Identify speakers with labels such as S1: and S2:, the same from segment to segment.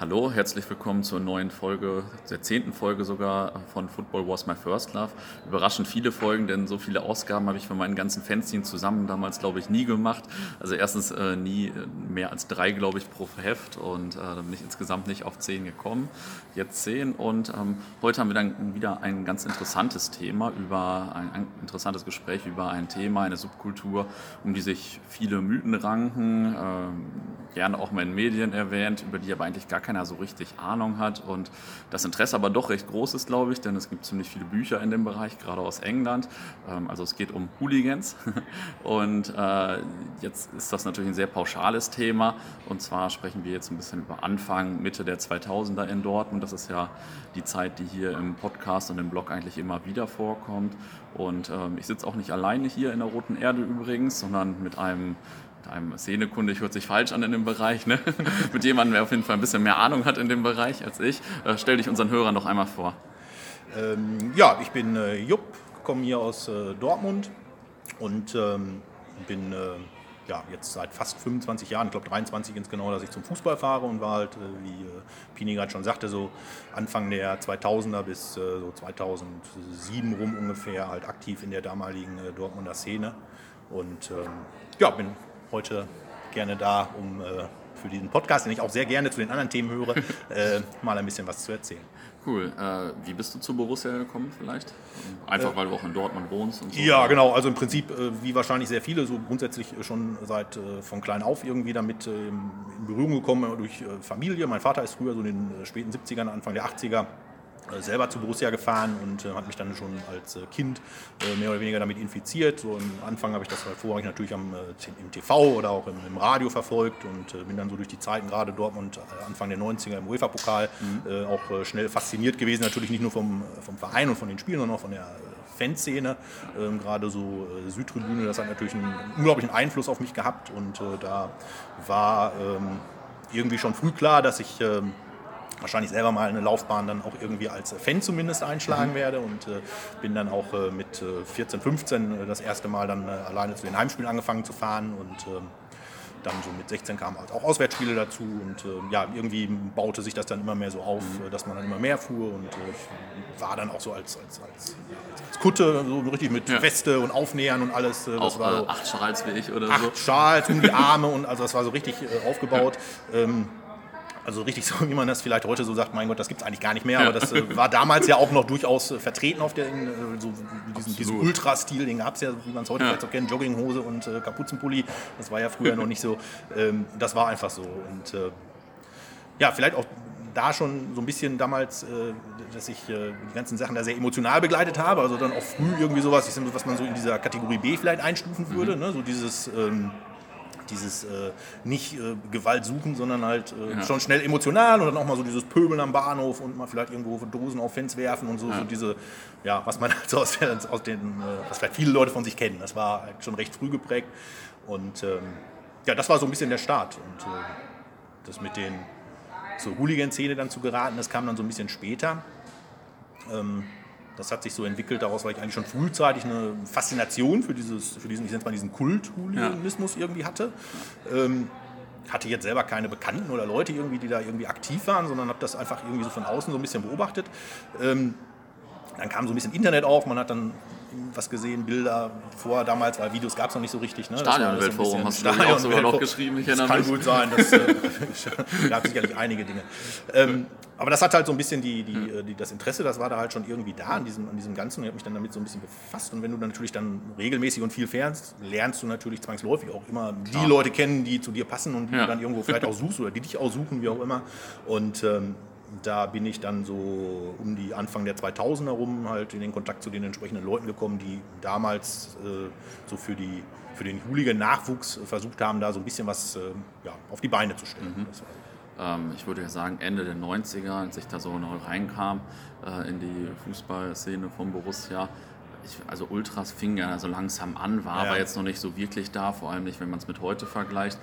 S1: Hallo, herzlich willkommen zur neuen Folge, der zehnten Folge sogar von Football Was My First Love. Überraschend viele Folgen, denn so viele Ausgaben habe ich von meinen ganzen Fanzinen zusammen damals, glaube ich, nie gemacht. Also erstens äh, nie mehr als drei, glaube ich, pro Heft und äh, bin ich insgesamt nicht auf zehn gekommen. Jetzt zehn und ähm, heute haben wir dann wieder ein ganz interessantes Thema über ein, ein interessantes Gespräch über ein Thema, eine Subkultur, um die sich viele Mythen ranken, äh, gerne auch mal in Medien erwähnt, über die aber eigentlich gar keiner so richtig Ahnung hat und das Interesse aber doch recht groß ist, glaube ich, denn es gibt ziemlich viele Bücher in dem Bereich, gerade aus England. Ähm, also es geht um Hooligans und äh, jetzt ist das natürlich ein sehr pauschales Thema und zwar sprechen wir jetzt ein bisschen über Anfang, Mitte der 2000er in Dortmund. Das ist ja die Zeit, die hier im Podcast und im Blog eigentlich immer wieder vorkommt. Und ähm, ich sitze auch nicht alleine hier in der Roten Erde übrigens, sondern mit einem einem Szenekundig hört sich falsch an in dem Bereich, ne? mit jemandem, der auf jeden Fall ein bisschen mehr Ahnung hat in dem Bereich als ich. Äh, stell dich unseren Hörern noch einmal vor.
S2: Ähm, ja, ich bin äh, Jupp, komme hier aus äh, Dortmund und ähm, bin äh, ja, jetzt seit fast 25 Jahren, ich glaube 23 ins genau, dass ich zum Fußball fahre und war halt, äh, wie äh, Pini gerade schon sagte, so Anfang der 2000er bis so 2007 rum ungefähr halt aktiv in der damaligen Dortmunder Szene und ähm, ja, bin heute gerne da, um äh, für diesen Podcast, den ich auch sehr gerne zu den anderen Themen höre, äh, mal ein bisschen was zu erzählen.
S1: Cool. Äh, wie bist du zu Borussia gekommen vielleicht? Einfach äh, weil du auch in Dortmund wohnst und
S2: so? Ja, genau. Also im Prinzip, äh, wie wahrscheinlich sehr viele, so grundsätzlich schon seit äh, von klein auf irgendwie damit in Berührung gekommen durch Familie. Mein Vater ist früher so in den späten 70ern, Anfang der 80er äh, selber zu Borussia gefahren und äh, hat mich dann schon als äh, Kind äh, mehr oder weniger damit infiziert. So am Anfang habe ich das vorrangig natürlich am, äh, im TV oder auch im, im Radio verfolgt und äh, bin dann so durch die Zeiten, gerade Dortmund Anfang der 90er im UEFA-Pokal, mhm. auch schnell fasziniert gewesen. Natürlich nicht nur vom, vom Verein und von den Spielen, sondern auch von der Fanszene. Ähm, gerade so Südtribüne, das hat natürlich einen unglaublichen Einfluss auf mich gehabt und da war ähm, irgendwie schon früh klar, dass ich ähm, wahrscheinlich selber mal eine Laufbahn dann auch irgendwie als Fan zumindest einschlagen mhm. werde und äh, bin dann auch äh, mit äh, 14, 15 äh, das erste Mal dann äh, alleine zu den Heimspielen angefangen zu fahren und ähm, dann so mit 16 kamen halt auch Auswärtsspiele dazu und äh, ja, irgendwie baute sich das dann immer mehr so auf, mhm. dass man dann immer mehr fuhr und ich war dann auch so als, als, als, als Kutte, so richtig mit ja. Weste und Aufnähern und alles.
S1: das auch war so acht Schals wie ich oder
S2: acht so. Acht Schals um die Arme und also das war so richtig aufgebaut. Ja. Ähm, also richtig so, wie man das vielleicht heute so sagt, mein Gott, das gibt es eigentlich gar nicht mehr, aber das äh, war damals ja auch noch durchaus äh, vertreten auf der, äh, so diesen, diesen Ultra-Stil, den gab es ja, wie man es heute ja. vielleicht auch kennt, Jogginghose und äh, Kapuzenpulli, das war ja früher noch nicht so, ähm, das war einfach so. Und äh, ja, vielleicht auch da schon so ein bisschen damals, äh, dass ich die ganzen Sachen da sehr emotional begleitet habe, also dann auch früh irgendwie sowas, was man so in dieser Kategorie B vielleicht einstufen würde, mhm. ne? so dieses... Ähm, dieses äh, nicht äh, Gewalt suchen, sondern halt äh, ja. schon schnell emotional und dann auch mal so dieses Pöbeln am Bahnhof und mal vielleicht irgendwo Dosen auf Fans werfen und so, ja. so diese, ja, was man halt so aus, aus den, äh, was vielleicht viele Leute von sich kennen. Das war halt schon recht früh geprägt und ähm, ja, das war so ein bisschen der Start und äh, das mit den zur Hooligan-Szene dann zu geraten, das kam dann so ein bisschen später. Ähm, das hat sich so entwickelt daraus, weil ich eigentlich schon frühzeitig eine Faszination für, dieses, für diesen, ich nenne mal diesen Kult-Hooliganismus ja. irgendwie hatte. Ähm, hatte jetzt selber keine Bekannten oder Leute irgendwie, die da irgendwie aktiv waren, sondern habe das einfach irgendwie so von außen so ein bisschen beobachtet. Ähm, dann kam so ein bisschen Internet auf, man hat dann was gesehen, Bilder vorher damals, weil Videos gab es noch nicht so richtig. Ne?
S1: Stadionweltforum hast du Stadion auch sogar noch geschrieben,
S2: ich erinnere Das kann gut sein, das äh, gab sicherlich einige Dinge. Ähm, aber das hat halt so ein bisschen die, die, hm. die, das Interesse, das war da halt schon irgendwie da an diesem, an diesem Ganzen und ich habe mich dann damit so ein bisschen befasst und wenn du dann natürlich dann regelmäßig und viel fährst, lernst du natürlich zwangsläufig auch immer die Leute kennen, die zu dir passen und die ja. du dann irgendwo vielleicht auch suchst oder die dich auch suchen, wie auch immer und ähm, da bin ich dann so um die Anfang der 2000er rum halt in den Kontakt zu den entsprechenden Leuten gekommen, die damals äh, so für, die, für den Hooligan-Nachwuchs versucht haben, da so ein bisschen was äh, ja, auf die Beine zu stellen. Mhm.
S1: Ähm, ich würde ja sagen Ende der 90er, als ich da so noch reinkam äh, in die Fußballszene von Borussia, ich, also Ultras fing ja so langsam an, war ja. aber jetzt noch nicht so wirklich da, vor allem nicht, wenn man es mit heute vergleicht.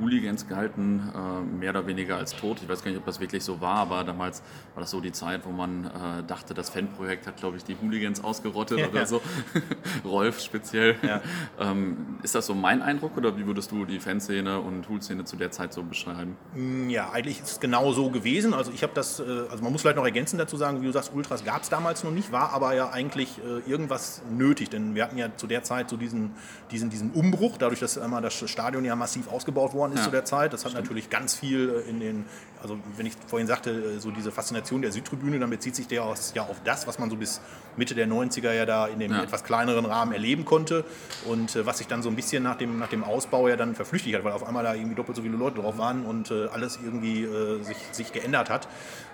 S1: Hooligans gehalten, äh, mehr oder weniger als tot. Ich weiß gar nicht, ob das wirklich so war, aber damals war das so die Zeit, wo man äh, dachte, das Fanprojekt hat, glaube ich, die Hooligans ausgerottet ja, oder so. Rolf speziell. Ja. Ähm, ist das so mein Eindruck oder wie würdest du die Fanszene und Hool-Szene zu der Zeit so beschreiben?
S2: Mm, ja, eigentlich ist es genau so gewesen. Also ich habe das, äh, also man muss vielleicht noch ergänzen dazu sagen, wie du sagst, Ultras gab es damals noch nicht, war aber ja eigentlich irgendwas nötig, denn wir hatten ja zu der Zeit so diesen, diesen, diesen Umbruch, dadurch, dass einmal das Stadion ja massiv ausgebaut worden ist ja. zu der Zeit. Das hat Stimmt. natürlich ganz viel äh, in den, also wenn ich vorhin sagte, so diese Faszination der Südtribüne, dann bezieht sich der aus, ja auf das, was man so bis Mitte der 90er ja da in dem ja. etwas kleineren Rahmen erleben konnte und äh, was sich dann so ein bisschen nach dem, nach dem Ausbau ja dann verflüchtigt hat, weil auf einmal da irgendwie doppelt so viele Leute drauf waren und äh, alles irgendwie äh, sich, sich geändert hat.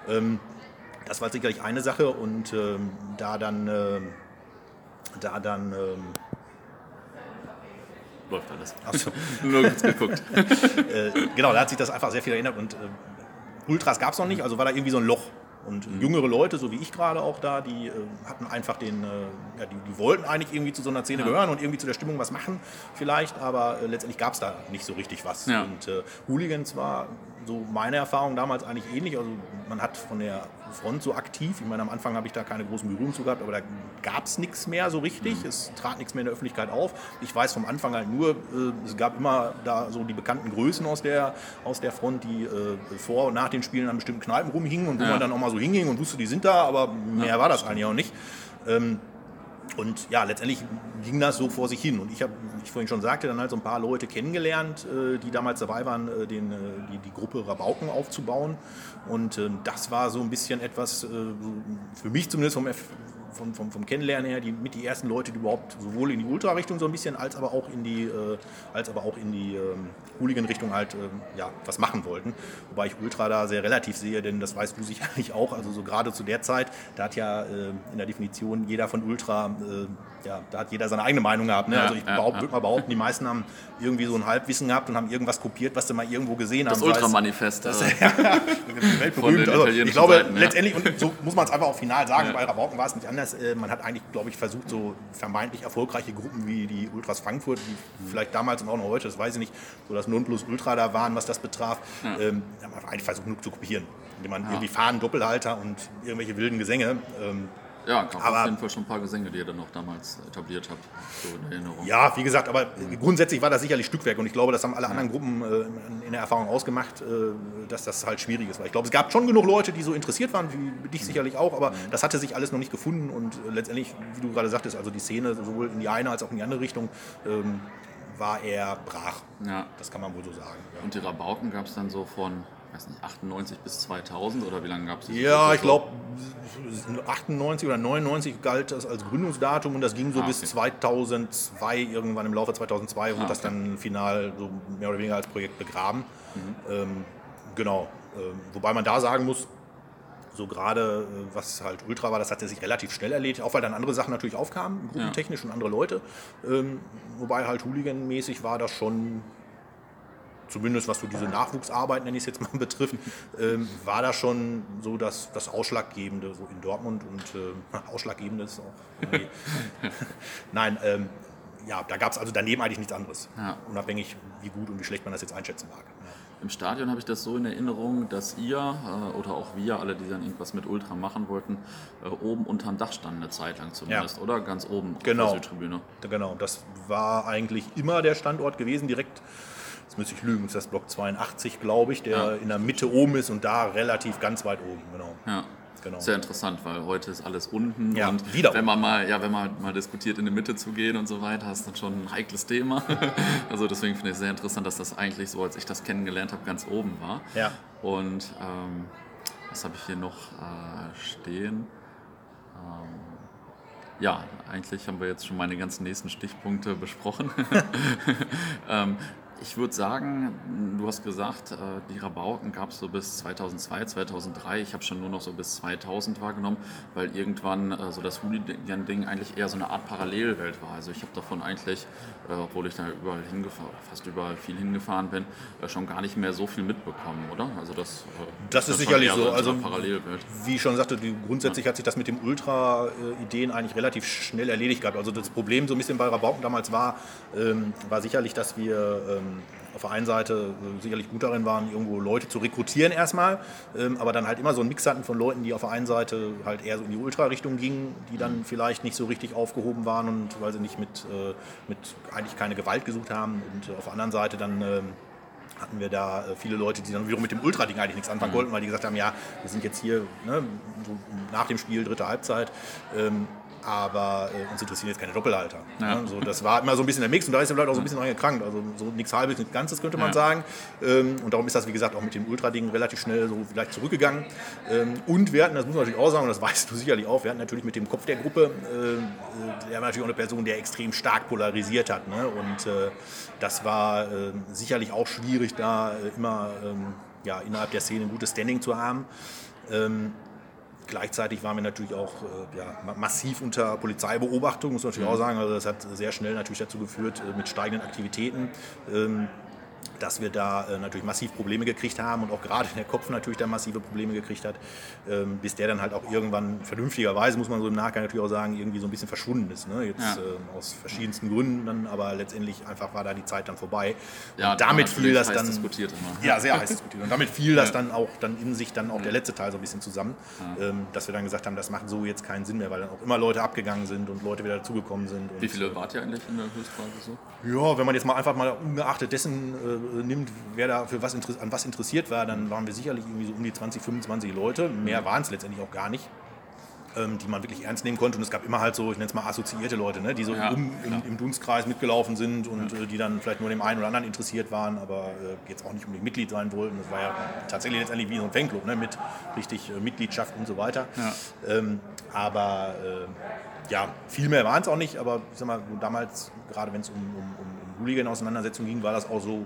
S2: Ähm, das war sicherlich eine Sache und ähm, da dann, äh, da dann ähm,
S1: läuft alles.
S2: Achso. Nur kurz geguckt. äh, genau, da hat sich das einfach sehr viel erinnert und äh, Ultras gab es noch nicht, also war da irgendwie so ein Loch. Und mhm. jüngere Leute, so wie ich gerade auch da, die äh, hatten einfach den, äh, ja, die, die, wollten eigentlich irgendwie zu so einer Szene ja. gehören und irgendwie zu der Stimmung was machen, vielleicht, aber äh, letztendlich gab es da nicht so richtig was. Ja. Und äh, Hooligans war so meine Erfahrung damals eigentlich ähnlich. Also man hat von der Front so aktiv, ich meine, am Anfang habe ich da keine großen Berührungen zu gehabt, aber da gab es nichts mehr so richtig. Mhm. Es trat nichts mehr in der Öffentlichkeit auf. Ich weiß vom Anfang halt nur, äh, es gab immer da so die bekannten Größen aus der, aus der Front, die äh, vor und nach den Spielen an bestimmten Kneipen rumhingen und wo ja. man dann auch mal so hinging und wusste, die sind da, aber mehr ja. war das eigentlich auch nicht. Ähm, und ja, letztendlich ging das so vor sich hin. Und ich habe, wie ich vorhin schon sagte, dann halt so ein paar Leute kennengelernt, äh, die damals dabei waren, äh, den, äh, die, die Gruppe Rabauken aufzubauen. Und das war so ein bisschen etwas, für mich zumindest vom, vom, vom, vom Kennenlernen her, die, mit die ersten Leute, die überhaupt sowohl in die Ultra-Richtung so ein bisschen, als aber auch in die, als aber auch in die ähm, Hooligan-Richtung halt äh, ja, was machen wollten. Wobei ich Ultra da sehr relativ sehe, denn das weißt du sicherlich auch. Also so gerade zu der Zeit, da hat ja äh, in der Definition jeder von Ultra äh, ja, da hat jeder seine eigene Meinung gehabt. Ne? Ja, also ich ja, würde mal behaupten, die meisten haben irgendwie so ein Halbwissen gehabt und haben irgendwas kopiert, was sie mal irgendwo gesehen
S1: das
S2: haben.
S1: Das Ultramanifest. Das,
S2: ja, weltberühmt. Also ich glaube, Seiten, letztendlich, und so muss man es einfach auch final sagen, bei Rabauken war es nicht anders. Äh, man hat eigentlich, glaube ich, versucht, so vermeintlich erfolgreiche Gruppen wie die Ultras Frankfurt, die vielleicht damals und auch noch heute, das weiß ich nicht, so das Nonplusultra da waren, was das betraf, ähm, haben eigentlich versucht, nur zu kopieren. Indem man irgendwie Fahnen, Doppelhalter und irgendwelche wilden Gesänge ähm,
S1: ja, gab aber, auf jeden Fall schon ein paar Gesänge, die ihr dann noch damals etabliert habt, so in Erinnerung.
S2: Ja, wie gesagt, aber mhm. grundsätzlich war das sicherlich Stückwerk und ich glaube, das haben alle anderen Gruppen äh, in der Erfahrung ausgemacht, äh, dass das halt schwierig ist. Weil ich glaube, es gab schon genug Leute, die so interessiert waren, wie dich mhm. sicherlich auch, aber mhm. das hatte sich alles noch nicht gefunden und äh, letztendlich, wie du gerade sagtest, also die Szene sowohl in die eine als auch in die andere Richtung ähm, war eher brach. Ja. Das kann man wohl so sagen.
S1: Ja. Und die Rabauken gab es dann so von weiß nicht, 98 bis 2000 oder wie lange gab es
S2: das? Ja, ich glaube 98 oder 99 galt das als Gründungsdatum und das ging so ah, okay. bis 2002, irgendwann im Laufe 2002 wurde ah, okay. das dann final so mehr oder weniger als Projekt begraben. Mhm. Ähm, genau, ähm, wobei man da sagen muss, so gerade äh, was halt Ultra war, das hat sich relativ schnell erledigt, auch weil dann andere Sachen natürlich aufkamen, gruppentechnisch ja. und andere Leute. Ähm, wobei halt Hooligan-mäßig war das schon zumindest was so diese Nachwuchsarbeit, nenne ich es jetzt mal, betrifft, ähm, war das schon so das, das Ausschlaggebende so in Dortmund und äh, Ausschlaggebende ist auch. Nein, ähm, ja, da gab es also daneben eigentlich nichts anderes. Ja. Unabhängig, wie gut und wie schlecht man das jetzt einschätzen mag. Ja.
S1: Im Stadion habe ich das so in Erinnerung, dass ihr äh, oder auch wir, alle, die dann irgendwas mit Ultra machen wollten, äh, oben unterm Dach standen eine Zeit lang zumindest, ja. oder? Ganz oben
S2: genau. auf der Südtribüne. Genau, das war eigentlich immer der Standort gewesen, direkt jetzt müsste ich lügen, ist das Block 82, glaube ich, der ja. in der Mitte oben ist und da relativ ganz weit oben, genau.
S1: Ja. Genau. Sehr interessant, weil heute ist alles unten
S2: ja,
S1: und
S2: wieder
S1: wenn man mal, ja, wenn man mal diskutiert, in die Mitte zu gehen und so weiter, ist dann schon ein heikles Thema. also deswegen finde ich es sehr interessant, dass das eigentlich so, als ich das kennengelernt habe, ganz oben war.
S2: Ja.
S1: Und ähm, was habe ich hier noch äh, stehen? Ähm, ja, eigentlich haben wir jetzt schon meine ganzen nächsten Stichpunkte besprochen. ähm, Ich würde sagen, du hast gesagt, äh, die Rabauken gab es so bis 2002, 2003. Ich habe schon nur noch so bis 2000 wahrgenommen, weil irgendwann äh, so das Hooligan-Ding eigentlich eher so eine Art Parallelwelt war. Also ich habe davon eigentlich, äh, obwohl ich da überall hingefahren, fast überall viel hingefahren bin, schon gar nicht mehr so viel mitbekommen, oder?
S2: Also das, das ist sicherlich so. Also Parallelwelt. Wie ich schon sagte, die, grundsätzlich ja. hat sich das mit dem Ultra-Ideen eigentlich relativ schnell erledigt gehabt. Also das Problem so ein bisschen bei Rabauken damals war, ähm, war sicherlich, dass wir ähm, auf der einen Seite äh, sicherlich gut darin waren, irgendwo Leute zu rekrutieren erstmal, ähm, aber dann halt immer so einen Mix hatten von Leuten, die auf der einen Seite halt eher so in die Ultra-Richtung gingen, die dann vielleicht nicht so richtig aufgehoben waren und weil sie nicht mit, äh, mit eigentlich keine Gewalt gesucht haben. Und auf der anderen Seite dann ähm, hatten wir da äh, viele Leute, die dann wiederum mit dem Ultra-Ding eigentlich nichts anfangen mhm. wollten, weil die gesagt haben, ja, wir sind jetzt hier ne, so nach dem Spiel, dritte Halbzeit, ähm, aber äh, uns interessieren jetzt keine Doppelhalter. Ja. Ne? So, das war immer so ein bisschen der Mix und da ist er vielleicht auch so ein bisschen angekrankt. Also so nichts halbes, nichts Ganzes könnte man ja. sagen. Ähm, und darum ist das, wie gesagt, auch mit dem Ultra-Ding relativ schnell so vielleicht zurückgegangen. Ähm, und wir hatten, das muss man natürlich auch sagen, und das weißt du sicherlich auch, wir hatten natürlich mit dem Kopf der Gruppe, äh, der war natürlich auch eine Person, der extrem stark polarisiert hat. Ne? Und äh, das war äh, sicherlich auch schwierig, da äh, immer ähm, ja, innerhalb der Szene ein gutes Standing zu haben. Ähm, Gleichzeitig waren wir natürlich auch äh, ja, massiv unter Polizeibeobachtung, muss man natürlich mhm. auch sagen. Also das hat sehr schnell natürlich dazu geführt, äh, mit steigenden Aktivitäten, ähm, dass wir da äh, natürlich massiv Probleme gekriegt haben und auch gerade der Kopf natürlich da massive Probleme gekriegt hat, ähm, bis der dann halt auch irgendwann vernünftigerweise, muss man so im Nachgang natürlich auch sagen, irgendwie so ein bisschen verschwunden ist. Ne? Jetzt ja. äh, aus verschiedensten Gründen dann, aber letztendlich einfach war da die Zeit dann vorbei. Ja, und damit fiel das dann. Diskutiert immer. Ja, sehr heiß diskutiert. Und damit fiel das dann auch dann in sich dann auch der letzte Teil so ein bisschen zusammen, ähm, dass wir dann gesagt haben, das macht so jetzt keinen Sinn mehr, weil dann auch immer Leute abgegangen sind und Leute wieder dazugekommen sind.
S1: Wie viele wart ihr eigentlich in der Höchstphase so?
S2: Ja, wenn man jetzt mal einfach mal ungeachtet dessen äh, nimmt, wer da für was an was interessiert war, dann waren wir sicherlich irgendwie so um die 20, 25 Leute. Mehr waren es letztendlich auch gar nicht. Ähm, die man wirklich ernst nehmen konnte. Und es gab immer halt so, ich nenne es mal assoziierte Leute, ne, die so ja, um, im, im, Dunstkreis mitgelaufen sind und ja. äh, die dann vielleicht nur dem einen oder anderen interessiert waren, aber äh, jetzt auch nicht unbedingt Mitglied sein wollten. Das war ja tatsächlich letztendlich wie so ein Fanclub, ne, mit richtig äh, Mitgliedschaft und so weiter. Ja. Ähm, aber äh, ja, viel mehr waren es auch nicht, aber ich sag mal, damals, gerade wenn es um, um, um, Hooligan-Auseinandersetzungen ging, war das auch so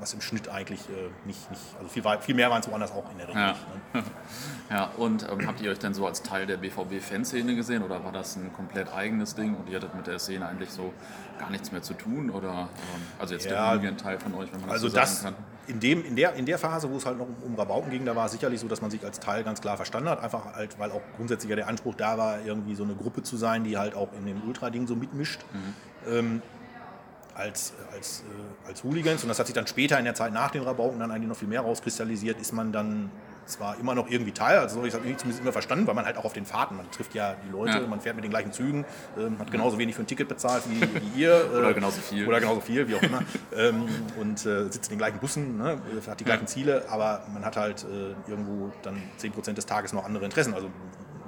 S2: was im Schnitt eigentlich äh, nicht, nicht, also viel, viel mehr waren es woanders auch in der Regel.
S1: Ja, ne? ja und ähm, habt ihr euch denn so als Teil der BVB-Fanszene gesehen oder war das ein komplett eigenes Ding und ihr hattet mit der Szene eigentlich so gar nichts mehr zu tun? Oder, ähm, also jetzt ja, der Teil von euch, wenn man das also so das, sagen kann.
S2: In, dem, in, der, in der Phase, wo es halt noch um, um Rabauken ging, da war es sicherlich so, dass man sich als Teil ganz klar verstanden hat. Einfach halt, weil auch grundsätzlich ja der Anspruch da war, irgendwie so eine Gruppe zu sein, die halt auch in dem Ultra-Ding so mitmischt. Mhm. Ähm, als, als, äh, als Hooligans, und das hat sich dann später in der Zeit nach den Rabauken dann eigentlich noch viel mehr rauskristallisiert, ist man dann zwar immer noch irgendwie Teil, also ich habe zumindest immer verstanden, weil man halt auch auf den Fahrten, man trifft ja die Leute, ja. man fährt mit den gleichen Zügen, ähm, hat genauso wenig für ein Ticket bezahlt wie, wie ihr.
S1: Äh, oder genauso viel.
S2: Oder genauso viel, wie auch immer. ähm, und äh, sitzt in den gleichen Bussen, ne, hat die gleichen ja. Ziele, aber man hat halt äh, irgendwo dann 10% des Tages noch andere Interessen. Also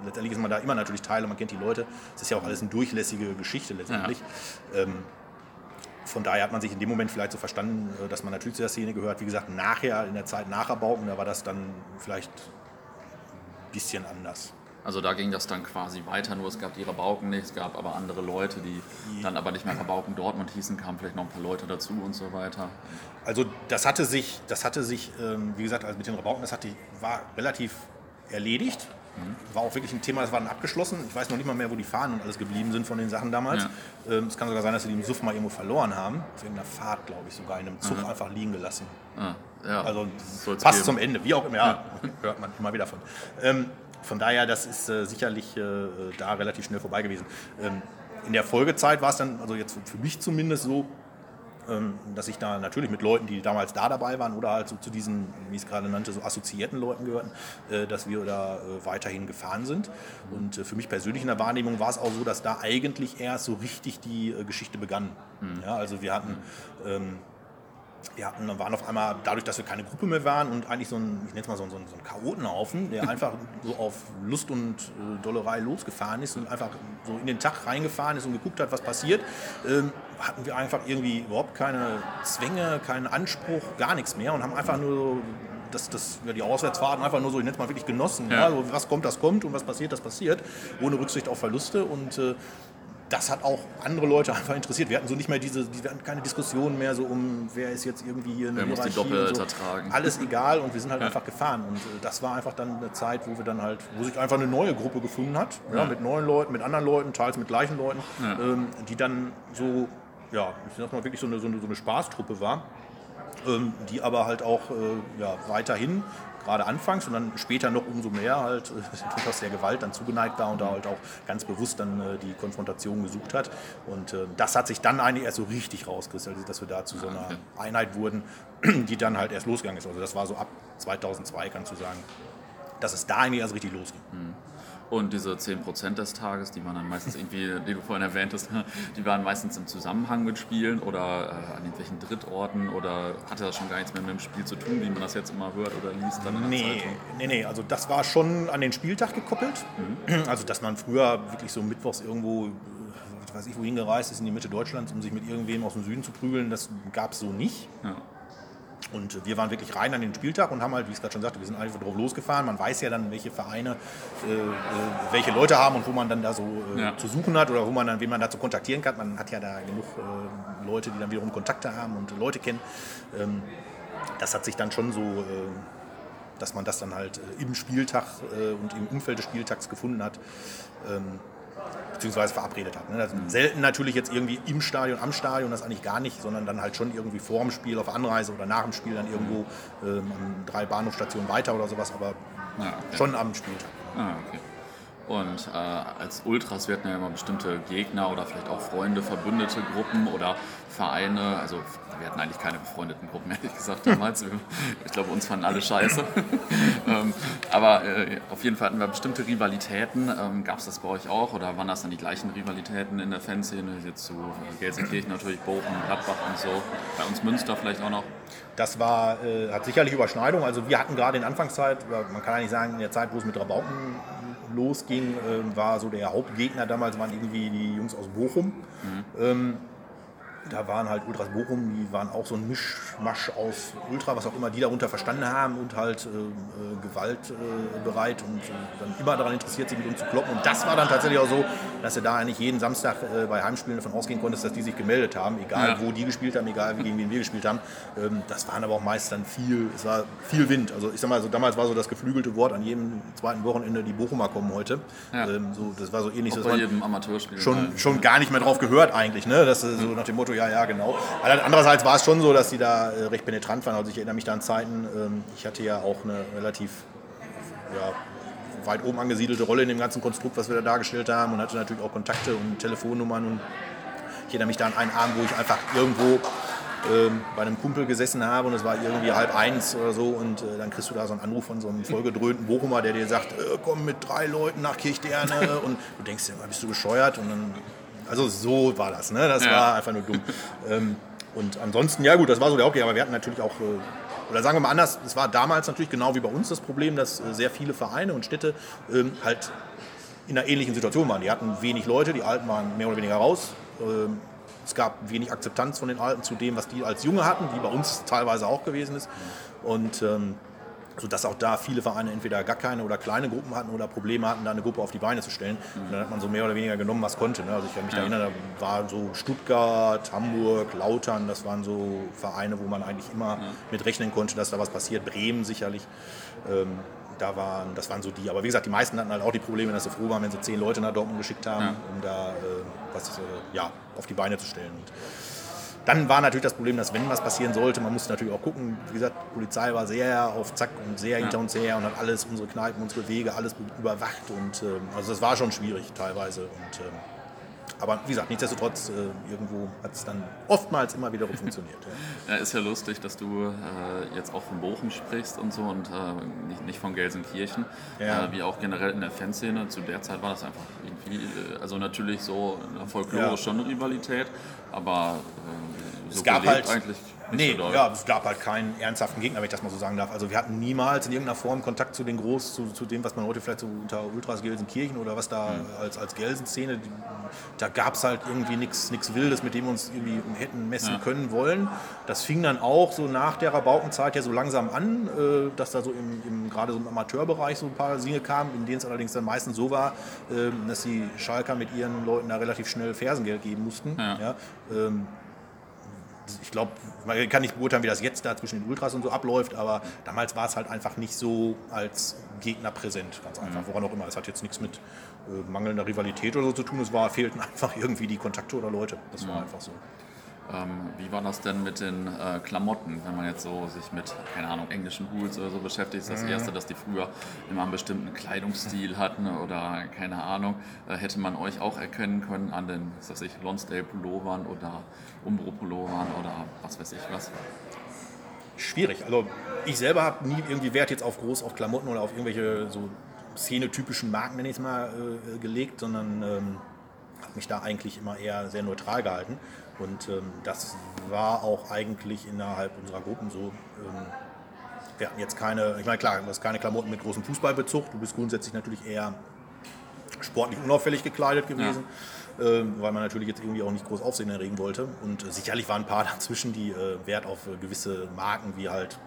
S2: letztendlich ist man da immer natürlich Teil und man kennt die Leute. Es ist ja auch alles eine durchlässige Geschichte letztendlich. Ja. Ähm, von daher hat man sich in dem Moment vielleicht so verstanden, äh, dass man natürlich zu der Szene gehört. Wie gesagt, nachher, in der Zeit nach Erbauung, da war das dann vielleicht ein bisschen anders.
S1: Also da ging das dann quasi weiter, nur es gab die Rabauken nicht, es gab aber andere Leute, die dann aber nicht mehr Rabauken Dortmund hießen, kamen vielleicht noch ein paar Leute dazu und so weiter.
S2: Also das hatte sich, das hatte sich, ähm, wie gesagt, also mit den Rabauken, das hatte, war relativ erledigt. War auch wirklich ein Thema, das war dann abgeschlossen. Ich weiß noch nicht mal mehr, wo die Fahnen und alles geblieben sind von den Sachen damals. Ja. Ähm, es kann sogar sein, dass sie die im Suff mal irgendwo verloren haben. Auf irgendeiner Fahrt, glaube ich, sogar in einem Zug mhm. einfach liegen gelassen. Ah, ja. Also passt geben. zum Ende, wie auch immer. Ja, hört man immer wieder von. Ähm, von daher, das ist äh, sicherlich äh, da relativ schnell vorbei gewesen. Ähm, in der Folgezeit war es dann, also jetzt für mich zumindest so, dass ich da natürlich mit Leuten, die damals da dabei waren oder halt so zu diesen, wie ich es gerade nannte, so assoziierten Leuten gehörten, äh, dass wir da äh, weiterhin gefahren sind. Und äh, für mich persönlich in der Wahrnehmung war es auch so, dass da eigentlich erst so richtig die Geschichte begann. Mhm. Ja, also wir hatten ähm, wir hatten, waren auf einmal, dadurch, dass wir keine Gruppe mehr waren und eigentlich so ein, ich nenne es mal so, so, so ein Chaotenhaufen, der einfach so auf Lust und äh, Dollerei losgefahren ist und einfach so in den Tag reingefahren ist und geguckt hat, was passiert, ähm, hatten wir einfach irgendwie überhaupt keine Zwänge, keinen Anspruch, gar nichts mehr und haben einfach nur so das, das, ja, die Auswärtsfahrten einfach nur so, ich nenne es mal wirklich genossen. Ja. Ja, also was kommt, das kommt und was passiert, das passiert, ohne Rücksicht auf Verluste und äh, das hat auch andere Leute einfach interessiert. Wir hatten so nicht mehr diese, wir hatten keine Diskussion mehr so um, wer ist jetzt irgendwie hier
S1: eine Wer muss die Doppelter so. tragen.
S2: Alles egal und wir sind halt ja. einfach gefahren. Und äh, das war einfach dann eine Zeit, wo wir dann halt, wo sich einfach eine neue Gruppe gefunden hat, ja. mit neuen Leuten, mit anderen Leuten, teils mit gleichen Leuten, ähm, die dann so, ja, ich sag mal wirklich so eine, so eine, so eine Spaßtruppe war. Ähm, die aber halt auch äh, ja, weiterhin gerade anfangs und dann später noch umso mehr halt durchaus der Gewalt dann zugeneigt war und da halt auch ganz bewusst dann äh, die Konfrontation gesucht hat. Und äh, das hat sich dann eigentlich erst so richtig rauskristallisiert, dass wir da zu so einer Einheit wurden, die dann halt erst losgegangen ist. Also das war so ab 2002, kannst du sagen, dass es da eigentlich erst richtig losging. Mhm.
S1: Und diese 10% des Tages, die waren dann meistens irgendwie, die du vorhin erwähntest, die waren meistens im Zusammenhang mit Spielen oder äh, an irgendwelchen Drittorten oder hatte das schon gar nichts mehr mit dem Spiel zu tun, wie man das jetzt immer hört oder liest dann in der
S2: nee,
S1: Zeitung?
S2: Nee, nee, also das war schon an den Spieltag gekoppelt. Mhm. Also dass man früher wirklich so mittwochs irgendwo weiß ich, wohin gereist ist in die Mitte Deutschlands, um sich mit irgendwem aus dem Süden zu prügeln, das gab es so nicht. Ja. Und wir waren wirklich rein an den Spieltag und haben halt, wie ich es gerade schon sagte, wir sind einfach drauf losgefahren. Man weiß ja dann, welche Vereine, äh, äh, welche Leute haben und wo man dann da so äh, ja. zu suchen hat oder wo man dann, wen man dazu kontaktieren kann. Man hat ja da genug äh, Leute, die dann wiederum Kontakte haben und Leute kennen. Ähm, das hat sich dann schon so, äh, dass man das dann halt äh, im Spieltag und im Umfeld des Spieltags gefunden hat. Ähm, beziehungsweise verabredet hat. Ne? Also selten natürlich jetzt irgendwie im Stadion, am Stadion, das eigentlich gar nicht, sondern dann halt schon irgendwie vor dem Spiel auf Anreise oder nach dem Spiel dann irgendwo ähm, an drei Bahnhofstationen weiter oder sowas, aber ja, okay. schon am Spieltag.
S1: Ah, okay. Und äh, als Ultras werden ja immer bestimmte Gegner oder vielleicht auch Freunde, verbündete Gruppen oder Vereine, also wir hatten eigentlich keine befreundeten Gruppen, ehrlich gesagt, damals. ich glaube, uns fanden alle scheiße. ähm, aber äh, auf jeden Fall hatten wir bestimmte Rivalitäten. Ähm, Gab es das bei euch auch oder waren das dann die gleichen Rivalitäten in der Fanszene? Jetzt zu Gelsenkirchen natürlich, Bochum, Gladbach und so. Bei uns Münster vielleicht auch noch.
S2: Das war, äh, hat sicherlich Überschneidung. Also wir hatten gerade in Anfangszeit, man kann eigentlich sagen, in der Zeit, wo es mit Rabauken losging, äh, war so der Hauptgegner damals waren irgendwie die Jungs aus Bochum. Mhm. Ähm, da waren halt Ultras Bochum, die waren auch so ein Mischmasch aus Ultra, was auch immer die darunter verstanden haben und halt äh, äh gewaltbereit äh, und äh, dann immer daran interessiert, sich mit uns zu kloppen. Und das war dann tatsächlich auch so, dass du da eigentlich jeden Samstag äh, bei Heimspielen davon ausgehen konntest, dass die sich gemeldet haben, egal ja. wo die gespielt haben, egal gegen wen wir gespielt haben. Ähm, das waren aber auch meist dann viel, es war viel Wind. Also ich sag mal, so, damals war so das geflügelte Wort an jedem zweiten Wochenende, die Bochumer kommen heute. Ja. Ähm, so, das war so ähnlich. Auch
S1: bei jedem Amateurspiel.
S2: Schon, schon gar nicht mehr drauf gehört eigentlich, ne? Das so nach dem Motto, ja, ja, genau. Andererseits war es schon so, dass die da äh, recht penetrant waren. Also ich erinnere mich da an Zeiten, ähm, ich hatte ja auch eine relativ ja, weit oben angesiedelte Rolle in dem ganzen Konstrukt, was wir da dargestellt haben und hatte natürlich auch Kontakte und Telefonnummern und ich erinnere mich da an einen Abend, wo ich einfach irgendwo ähm, bei einem Kumpel gesessen habe und es war irgendwie halb eins oder so und äh, dann kriegst du da so einen Anruf von so einem vollgedröhnten Bochumer, der dir sagt, äh, komm mit drei Leuten nach Kirchderne und du denkst dir, bist du bescheuert und dann also so war das, ne? Das ja. war einfach nur dumm. ähm, und ansonsten, ja gut, das war so der Hockey, aber wir hatten natürlich auch, äh, oder sagen wir mal anders, es war damals natürlich genau wie bei uns das Problem, dass äh, sehr viele Vereine und Städte ähm, halt in einer ähnlichen Situation waren. Die hatten wenig Leute, die Alten waren mehr oder weniger raus. Ähm, es gab wenig Akzeptanz von den Alten zu dem, was die als Junge hatten, wie bei uns teilweise auch gewesen ist. Und ähm, sodass auch da viele Vereine entweder gar keine oder kleine Gruppen hatten oder Probleme hatten, da eine Gruppe auf die Beine zu stellen. Und dann hat man so mehr oder weniger genommen, was konnte. Ne? Also ich kann mich ja. erinnern, da waren so Stuttgart, Hamburg, Lautern, das waren so Vereine, wo man eigentlich immer ja. mit rechnen konnte, dass da was passiert. Bremen sicherlich. Ähm, da waren, das waren so die. Aber wie gesagt, die meisten hatten halt auch die Probleme, dass sie froh waren, wenn sie zehn Leute nach Dortmund geschickt haben, ja. um da äh, was äh, ja, auf die Beine zu stellen. Und dann war natürlich das Problem, dass wenn was passieren sollte, man musste natürlich auch gucken. Wie gesagt, die Polizei war sehr auf Zack und sehr hinter uns her und hat alles, unsere Kneipen, unsere Wege, alles überwacht. Und äh, also das war schon schwierig teilweise. Und, äh, aber wie gesagt, nichtsdestotrotz, äh, irgendwo hat es dann oftmals immer wieder funktioniert.
S1: Ja. ja. ist ja lustig, dass du äh, jetzt auch von Bochum sprichst und so und äh, nicht, nicht von Gelsenkirchen. Ja. Äh, wie auch generell in der Fanszene. Zu der Zeit war das einfach irgendwie, äh, also natürlich so in der Folklore ja. schon eine Rivalität, aber
S2: äh, so es gab halt eigentlich Nee, ja, es gab halt keinen ernsthaften Gegner, wenn ich das mal so sagen darf. Also wir hatten niemals in irgendeiner Form Kontakt zu den Groß, zu, zu dem, was man heute vielleicht so unter Ultras Gelsenkirchen oder was da mhm. als, als Gelsen-Szene, da gab es halt irgendwie nichts Wildes, mit dem wir uns irgendwie hätten messen ja. können wollen. Das fing dann auch so nach der Rabaukenzeit ja so langsam an, äh, dass da so im, im gerade so im Amateurbereich so ein paar Single kamen, in denen es allerdings dann meistens so war, äh, dass die Schalker mit ihren Leuten da relativ schnell Fersengeld geben mussten. Ja. ja ähm, ich glaube, man kann nicht beurteilen, wie das jetzt da zwischen den Ultras und so abläuft, aber damals war es halt einfach nicht so als Gegner präsent, ganz einfach. Mhm. Woran auch immer. Es hat jetzt nichts mit äh, mangelnder Rivalität oder so zu tun. Es war, fehlten einfach irgendwie die Kontakte oder Leute. Das war mhm. einfach so.
S1: Ähm, wie war das denn mit den äh, Klamotten, wenn man jetzt so sich mit, keine Ahnung, englischen Hools oder so beschäftigt? Ist das mhm. Erste, dass die früher immer einen bestimmten Kleidungsstil hatten oder keine Ahnung. Äh, hätte man euch auch erkennen können an den, was weiß ich, Lonsdale Pullovern oder Umbro Pullovern oder was weiß ich was?
S2: Schwierig. Also ich selber habe nie irgendwie Wert jetzt auf groß auf Klamotten oder auf irgendwelche so szenetypischen Marken, nenne ich es mal, äh, gelegt, sondern ähm, habe mich da eigentlich immer eher sehr neutral gehalten. Und ähm, das war auch eigentlich innerhalb unserer Gruppen so. Ähm, wir hatten jetzt keine, ich meine, klar, du hast keine Klamotten mit großem Fußballbezug. Du bist grundsätzlich natürlich eher sportlich unauffällig gekleidet gewesen, ja. äh, weil man natürlich jetzt irgendwie auch nicht groß Aufsehen erregen wollte. Und äh, sicherlich waren ein paar dazwischen, die äh, Wert auf äh, gewisse Marken wie halt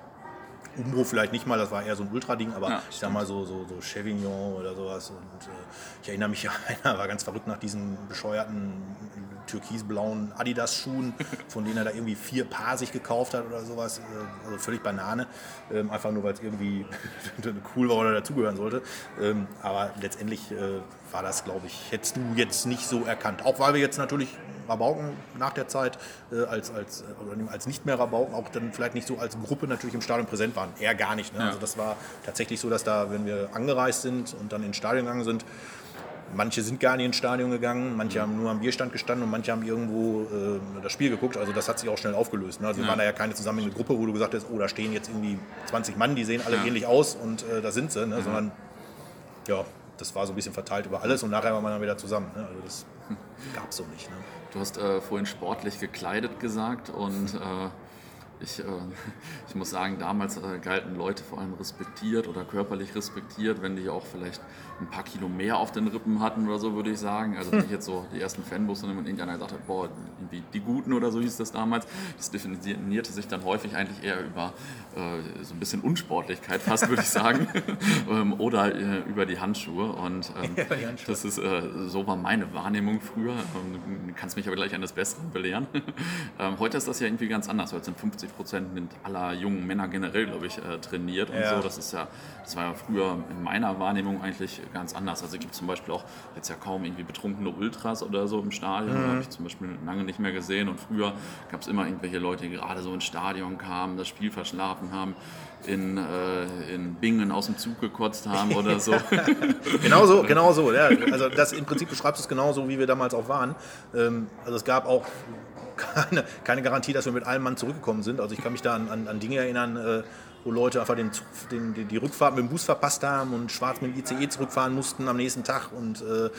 S2: Umbro vielleicht nicht mal, das war eher so ein Ultra-Ding, aber ja, ich sag mal so, so, so Chevignon oder sowas. Und äh, ich erinnere mich, einer war ganz verrückt nach diesen bescheuerten türkisblauen Adidas-Schuhen, von denen er da irgendwie vier Paar sich gekauft hat oder sowas. Äh, also völlig Banane. Ähm, einfach nur, weil es irgendwie cool war oder dazugehören sollte. Ähm, aber letztendlich äh, war das, glaube ich, hättest du jetzt nicht so erkannt. Auch weil wir jetzt natürlich Rabauken nach der Zeit äh, als, als, als nicht mehr Rabauken auch dann vielleicht nicht so als Gruppe natürlich im Stadion präsent waren. Eher gar nicht. Ne? Ja. Also das war tatsächlich so, dass da, wenn wir angereist sind und dann ins Stadion gegangen sind, Manche sind gar nicht ins Stadion gegangen, manche mhm. haben nur am Bierstand gestanden und manche haben irgendwo äh, das Spiel geguckt. Also das hat sich auch schnell aufgelöst. Ne? Also wir waren da ja keine zusammenhängende Gruppe, wo du gesagt hast, oh, da stehen jetzt irgendwie 20 Mann, die sehen alle ja. ähnlich aus und äh, da sind sie. Ne? Mhm. Sondern ja, das war so ein bisschen verteilt über alles und nachher war man dann wieder zusammen. Ne? Also das gab es so nicht. Ne?
S1: Du hast äh, vorhin sportlich gekleidet gesagt und äh, ich, äh, ich muss sagen, damals äh, galten Leute vor allem respektiert oder körperlich respektiert, wenn die auch vielleicht ein paar Kilo mehr auf den Rippen hatten oder so, würde ich sagen. Also nicht jetzt so die ersten Fanbus, sondern wenn irgendeiner gesagt hat, boah, irgendwie die Guten oder so hieß das damals. Das definierte sich dann häufig eigentlich eher über so ein bisschen Unsportlichkeit fast, würde ich sagen. ähm, oder äh, über die Handschuhe. Und ähm, ja, die Handschuhe. das ist, äh, so war meine Wahrnehmung früher. Ähm, du kannst mich aber gleich eines Besseren belehren. Ähm, heute ist das ja irgendwie ganz anders. Heute sind 50 Prozent aller jungen Männer generell, glaube ich, äh, trainiert und ja. so. Das ist ja, das war ja früher in meiner Wahrnehmung eigentlich ganz anders. Also es gibt zum Beispiel auch jetzt ja kaum irgendwie betrunkene Ultras oder so im Stadion. Mhm. habe ich zum Beispiel lange nicht mehr gesehen. Und früher gab es immer irgendwelche Leute, die gerade so ins Stadion kamen, das Spiel verschlafen haben, in, äh, in Bingen aus dem Zug gekotzt haben oder so.
S2: genau so, genau so. Ja. Also das im Prinzip beschreibst du es genauso, wie wir damals auch waren. Ähm, also es gab auch keine, keine Garantie, dass wir mit allem Mann zurückgekommen sind. Also ich kann mich da an, an, an Dinge erinnern, äh, wo Leute einfach den, den, die, Rückfahrt mit dem Bus verpasst haben und schwarz mit dem ICE zurückfahren mussten am nächsten Tag und äh,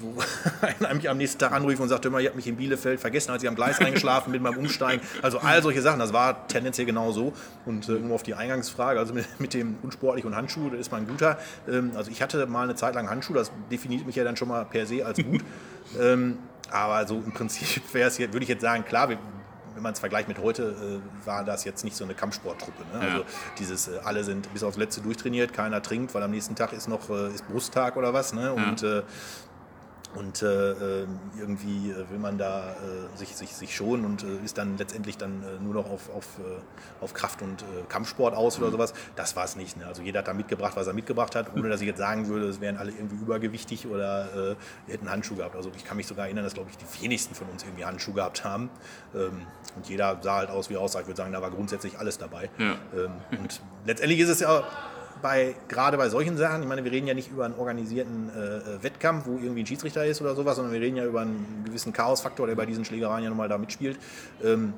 S2: wo einer mich am nächsten Tag anrief und sagte immer, ich habe mich in Bielefeld vergessen, als ich am Gleis eingeschlafen bin beim Umsteigen. Also all solche Sachen, das war tendenziell genau so. Und äh, nur auf die Eingangsfrage, also mit, mit dem unsportlich und Handschuh, da ist man guter. Ähm, also ich hatte mal eine Zeit lang Handschuh, das definiert mich ja dann schon mal per se als gut. ähm, aber so im Prinzip wäre es, würde ich jetzt sagen, klar, wir, wenn man es vergleicht mit heute, äh, war das jetzt nicht so eine Kampfsporttruppe. Ne? Ja. Also dieses, äh, alle sind bis aufs Letzte durchtrainiert, keiner trinkt, weil am nächsten Tag ist noch äh, ist Brusttag oder was. Ne? Und ja. Äh, und äh, ähm, irgendwie äh, will man da äh, sich, sich, sich schonen und äh, ist dann letztendlich dann äh, nur noch auf, auf, äh, auf Kraft- und Kampfsport aus oder mhm. sowas. Das war es nicht. Ne? Also jeder hat da mitgebracht, was er mitgebracht hat, ohne dass ich jetzt sagen würde, es wären alle irgendwie übergewichtig oder äh, hätten Handschuhe gehabt. Also ich kann mich sogar erinnern, dass glaube ich die wenigsten von uns irgendwie Handschuhe gehabt haben. Ähm, und jeder sah halt aus, wie er aussah. Ich würde sagen, da war grundsätzlich alles dabei. Ja. Ähm, und letztendlich ist es ja bei, gerade bei solchen Sachen, ich meine, wir reden ja nicht über einen organisierten äh, äh, Wettkampf, wo irgendwie ein Schiedsrichter ist oder sowas, sondern wir reden ja über einen gewissen Chaosfaktor, der bei diesen Schlägereien ja nochmal da mitspielt. Ähm,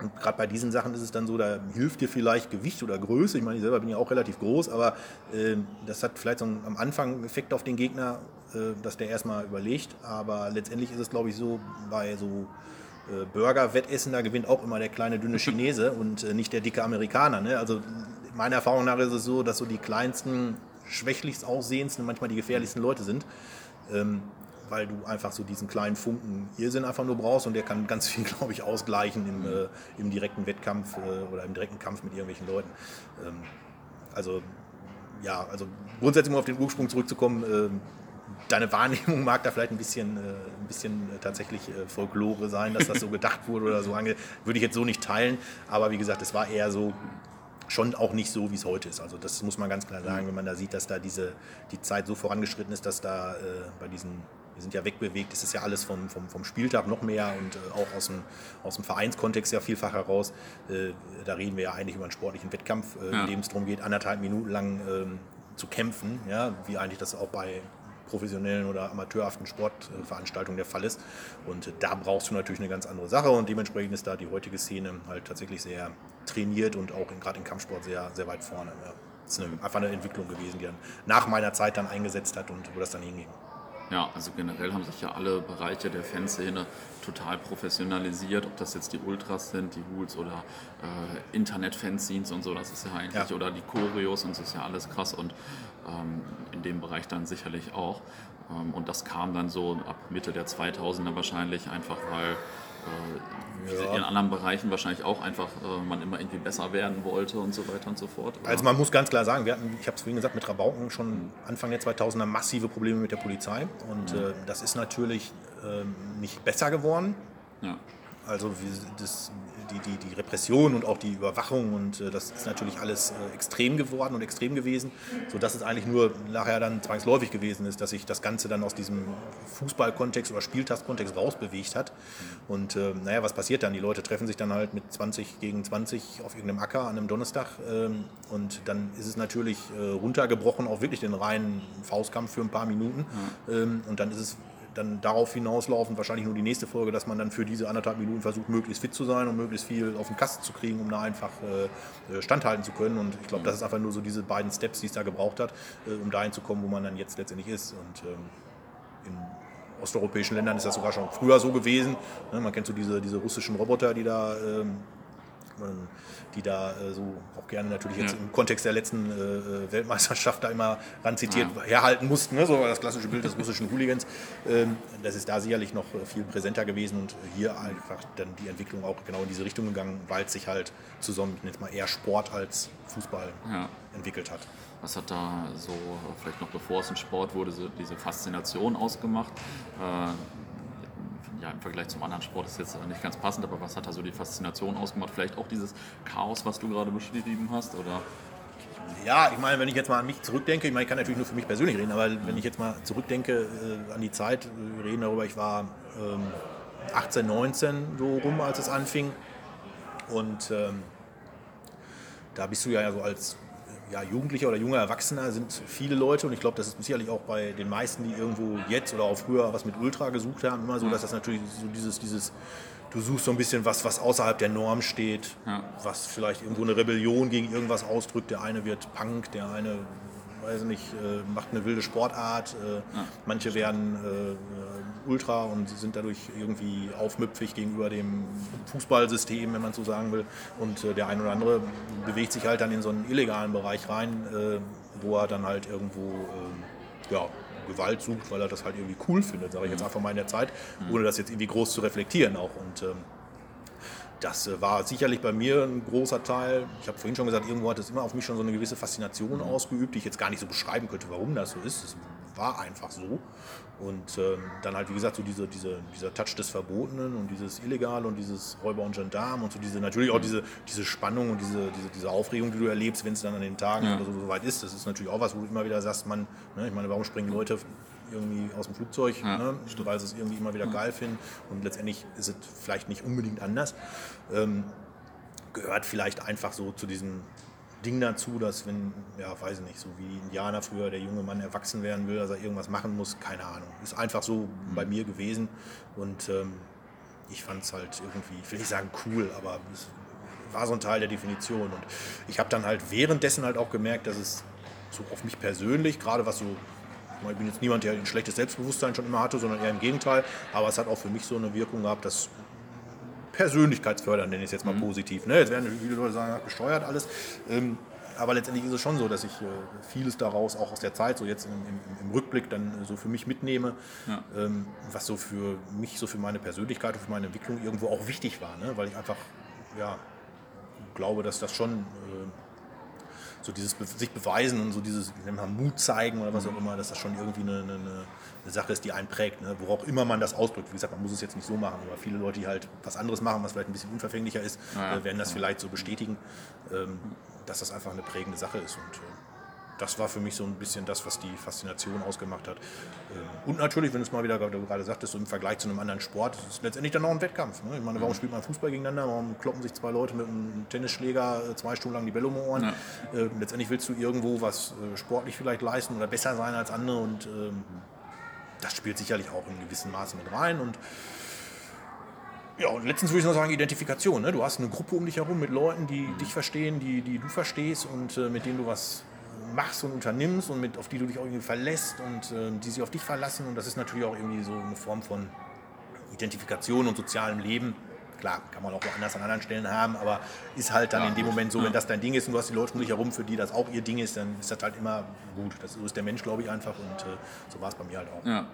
S2: und gerade bei diesen Sachen ist es dann so, da hilft dir vielleicht Gewicht oder Größe. Ich meine, ich selber bin ja auch relativ groß, aber äh, das hat vielleicht so einen, am Anfang einen Effekt auf den Gegner, äh, dass der erstmal überlegt. Aber letztendlich ist es, glaube ich, so bei so äh, Burger-Wettessen, da gewinnt auch immer der kleine dünne Chinese und äh, nicht der dicke Amerikaner. Ne? Also meiner Erfahrung nach ist es so, dass so die kleinsten, schwächlichst aussehendsten manchmal die gefährlichsten Leute sind. Ähm, weil du einfach so diesen kleinen Funken Irrsinn einfach nur brauchst und der kann ganz viel, glaube ich, ausgleichen im, äh, im direkten Wettkampf äh, oder im direkten Kampf mit irgendwelchen Leuten. Ähm, also ja, also grundsätzlich um auf den Ursprung zurückzukommen, äh, deine Wahrnehmung mag da vielleicht ein bisschen, äh, ein bisschen äh, tatsächlich äh, Folklore sein, dass das so gedacht wurde oder so ange würde ich jetzt so nicht teilen, aber wie gesagt, es war eher so schon auch nicht so, wie es heute ist. Also das muss man ganz klar sagen, wenn man da sieht, dass da diese, die Zeit so vorangeschritten ist, dass da äh, bei diesen wir sind ja wegbewegt, es ist ja alles vom, vom, vom Spieltag noch mehr und äh, auch aus dem, aus dem Vereinskontext ja vielfach heraus. Äh, da reden wir ja eigentlich über einen sportlichen Wettkampf, äh, ja. in dem es darum geht, anderthalb Minuten lang ähm, zu kämpfen, ja, wie eigentlich das auch bei professionellen oder amateurhaften Sportveranstaltungen der Fall ist. Und äh, da brauchst du natürlich eine ganz andere Sache und dementsprechend ist da die heutige Szene halt tatsächlich sehr trainiert und auch gerade im Kampfsport sehr, sehr weit vorne. Ja. Das ist eine, einfach eine Entwicklung gewesen, die dann nach meiner Zeit dann eingesetzt hat und wo das dann hinging.
S1: Ja, also generell haben sich ja alle Bereiche der Fanszene total professionalisiert, ob das jetzt die Ultras sind, die Hools oder äh, Internet-Fanzines und so, das ist ja eigentlich, ja. oder die Choreos und das ist ja alles krass und ähm, in dem Bereich dann sicherlich auch. Ähm, und das kam dann so ab Mitte der 2000er wahrscheinlich einfach, weil ja. in anderen Bereichen wahrscheinlich auch einfach äh, man immer irgendwie besser werden wollte und so weiter und so fort.
S2: Oder? Also man muss ganz klar sagen, wir hatten, ich habe es vorhin gesagt, mit Rabauken schon Anfang der 2000er massive Probleme mit der Polizei und ja. äh, das ist natürlich ähm, nicht besser geworden. Ja. Also das, die, die, die Repression und auch die Überwachung und äh, das ist natürlich alles äh, extrem geworden und extrem gewesen, sodass es eigentlich nur nachher dann zwangsläufig gewesen ist, dass sich das Ganze dann aus diesem Fußballkontext oder Spieltagskontext rausbewegt hat. Und äh, naja, was passiert dann? Die Leute treffen sich dann halt mit 20 gegen 20 auf irgendeinem Acker an einem Donnerstag ähm, und dann ist es natürlich äh, runtergebrochen auf wirklich den reinen Faustkampf für ein paar Minuten mhm. ähm, und dann ist es dann darauf hinauslaufen, wahrscheinlich nur die nächste Folge, dass man dann für diese anderthalb Minuten versucht, möglichst fit zu sein und möglichst viel auf den Kasten zu kriegen, um da einfach äh, äh standhalten zu können. Und ich glaube, das ist einfach nur so diese beiden Steps, die es da gebraucht hat, äh, um dahin zu kommen, wo man dann jetzt letztendlich ist. Und ähm, in osteuropäischen Ländern ist das sogar schon früher so gewesen. Ne, man kennt so diese, diese russischen Roboter, die da ähm, die da äh, so auch gerne natürlich jetzt ja. im Kontext der letzten äh, äh, Weltmeisterschaft da immer ran zitiert ja. herhalten mussten, ne? so das klassische Bild des russischen Hooligans. Ähm, das ist da sicherlich noch viel präsenter gewesen und hier einfach dann die Entwicklung auch genau in diese Richtung gegangen, weil es sich halt zusammen jetzt mal eher Sport als Fußball ja. entwickelt hat.
S1: Was hat da so, vielleicht noch bevor es ein Sport wurde, so diese Faszination ausgemacht? Äh, ja, im Vergleich zum anderen Sport ist jetzt nicht ganz passend, aber was hat da so die Faszination ausgemacht? Vielleicht auch dieses Chaos, was du gerade beschrieben hast? Oder?
S2: Ja, ich meine, wenn ich jetzt mal an mich zurückdenke, ich meine, ich kann natürlich nur für mich persönlich reden, aber wenn ich jetzt mal zurückdenke äh, an die Zeit, wir reden darüber, ich war ähm, 18, 19 so rum, als es anfing. Und ähm, da bist du ja so als ja, Jugendlicher oder junger Erwachsener sind viele Leute und ich glaube, das ist sicherlich auch bei den meisten, die irgendwo jetzt oder auch früher was mit Ultra gesucht haben, immer so, dass das natürlich so dieses, dieses du suchst so ein bisschen was, was außerhalb der Norm steht, ja. was vielleicht irgendwo eine Rebellion gegen irgendwas ausdrückt. Der eine wird Punk, der eine weiß nicht, äh, macht eine wilde Sportart. Äh, ja. Manche werden äh, Ultra und sind dadurch irgendwie aufmüpfig gegenüber dem Fußballsystem, wenn man so sagen will. Und der eine oder andere bewegt sich halt dann in so einen illegalen Bereich rein, wo er dann halt irgendwo ja, Gewalt sucht, weil er das halt irgendwie cool findet, sage ich jetzt mhm. einfach mal in der Zeit, ohne das jetzt irgendwie groß zu reflektieren auch. Und ähm, das äh, war sicherlich bei mir ein großer Teil. Ich habe vorhin schon gesagt, irgendwo hat es immer auf mich schon so eine gewisse Faszination mhm. ausgeübt, die ich jetzt gar nicht so beschreiben könnte, warum das so ist. Es war einfach so. Und ähm, dann halt, wie gesagt, so diese, diese, dieser Touch des Verbotenen und dieses Illegale und dieses Räuber und Gendarm und so diese, natürlich auch mhm. diese, diese Spannung und diese, diese, diese Aufregung, die du erlebst, wenn es dann an den Tagen ja. oder so, so weit ist. Das ist natürlich auch was, wo du immer wieder sagst, man, ne, ich meine, warum springen Leute irgendwie aus dem Flugzeug, ja. ne, weil sie es irgendwie immer wieder ja. geil finden. Und letztendlich ist es vielleicht nicht unbedingt anders. Ähm, gehört vielleicht einfach so zu diesem Ding dazu, dass wenn, ja, weiß ich nicht, so wie Indianer früher der junge Mann erwachsen werden will, dass er irgendwas machen muss, keine Ahnung. Ist einfach so mhm. bei mir gewesen. Und ähm, ich fand es halt irgendwie, ich will nicht sagen cool, aber es war so ein Teil der Definition. Und ich habe dann halt währenddessen halt auch gemerkt, dass es so auf mich persönlich, gerade was so ich bin jetzt niemand, der ein schlechtes Selbstbewusstsein schon immer hatte, sondern eher im Gegenteil. Aber es hat auch für mich so eine Wirkung gehabt, dass persönlichkeitsfördernd, nenne ich es jetzt mal mhm. positiv. Ne? Jetzt werden viele Leute sagen, gesteuert alles. Ähm, aber letztendlich ist es schon so, dass ich äh, vieles daraus auch aus der Zeit, so jetzt im, im, im Rückblick, dann so für mich mitnehme, ja. ähm, was so für mich, so für meine Persönlichkeit und für meine Entwicklung irgendwo auch wichtig war. Ne? Weil ich einfach ja, glaube, dass das schon äh, so dieses Be sich beweisen und so dieses Mut zeigen oder was auch immer, dass das schon irgendwie eine, eine, eine Sache ist, die einen prägt, ne? worauf immer man das ausdrückt. Wie gesagt, man muss es jetzt nicht so machen, aber viele Leute, die halt was anderes machen, was vielleicht ein bisschen unverfänglicher ist, ja, äh, werden das ja. vielleicht so bestätigen, ähm, dass das einfach eine prägende Sache ist. Und, äh, das war für mich so ein bisschen das, was die Faszination ausgemacht hat. Ähm, und natürlich, wenn du es mal wieder du gerade sagtest, so im Vergleich zu einem anderen Sport, ist es letztendlich dann auch ein Wettkampf. Ne? Ich meine, warum mhm. spielt man Fußball gegeneinander? Warum kloppen sich zwei Leute mit einem Tennisschläger äh, zwei Stunden lang die Bälle um die Ohren? Ja. Ähm, letztendlich willst du irgendwo was äh, sportlich vielleicht leisten oder besser sein als andere und ähm, das spielt sicherlich auch in gewissem Maße mit rein. Und ja, und letztens würde ich noch sagen, Identifikation. Ne? Du hast eine Gruppe um dich herum mit Leuten, die mhm. dich verstehen, die, die du verstehst und äh, mit denen du was machst und unternimmst und mit, auf die du dich auch irgendwie verlässt und äh, die sich auf dich verlassen. Und das ist natürlich auch irgendwie so eine Form von Identifikation und sozialem Leben. Klar, kann man auch woanders an anderen Stellen haben, aber ist halt dann ja, in dem Moment so, wenn das dein Ding ist und du hast die Leute um dich herum, für die das auch ihr Ding ist, dann ist das halt immer gut. Das, so ist der Mensch, glaube ich, einfach und äh, so war es bei mir halt auch.
S1: Ja.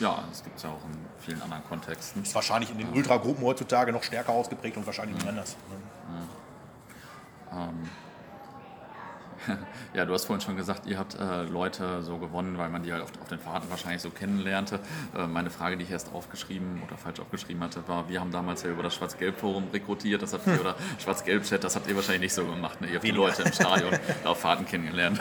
S1: Ja, das gibt es ja auch in vielen anderen Kontexten.
S2: Ist wahrscheinlich in den Ultragruppen heutzutage noch stärker ausgeprägt und wahrscheinlich mhm. anders. Ne?
S1: Mhm. Ähm, Ja, du hast vorhin schon gesagt, ihr habt äh, Leute so gewonnen, weil man die halt auf, auf den Fahrten wahrscheinlich so kennenlernte. Äh, meine Frage, die ich erst aufgeschrieben oder falsch aufgeschrieben hatte, war, wir haben damals ja über das Schwarz-Gelb-Forum rekrutiert, das habt ihr, oder Schwarz-Gelb-Chat, das habt ihr wahrscheinlich nicht so gemacht. Ne? Ihr habt die Leute im Stadion auf Fahrten kennengelernt.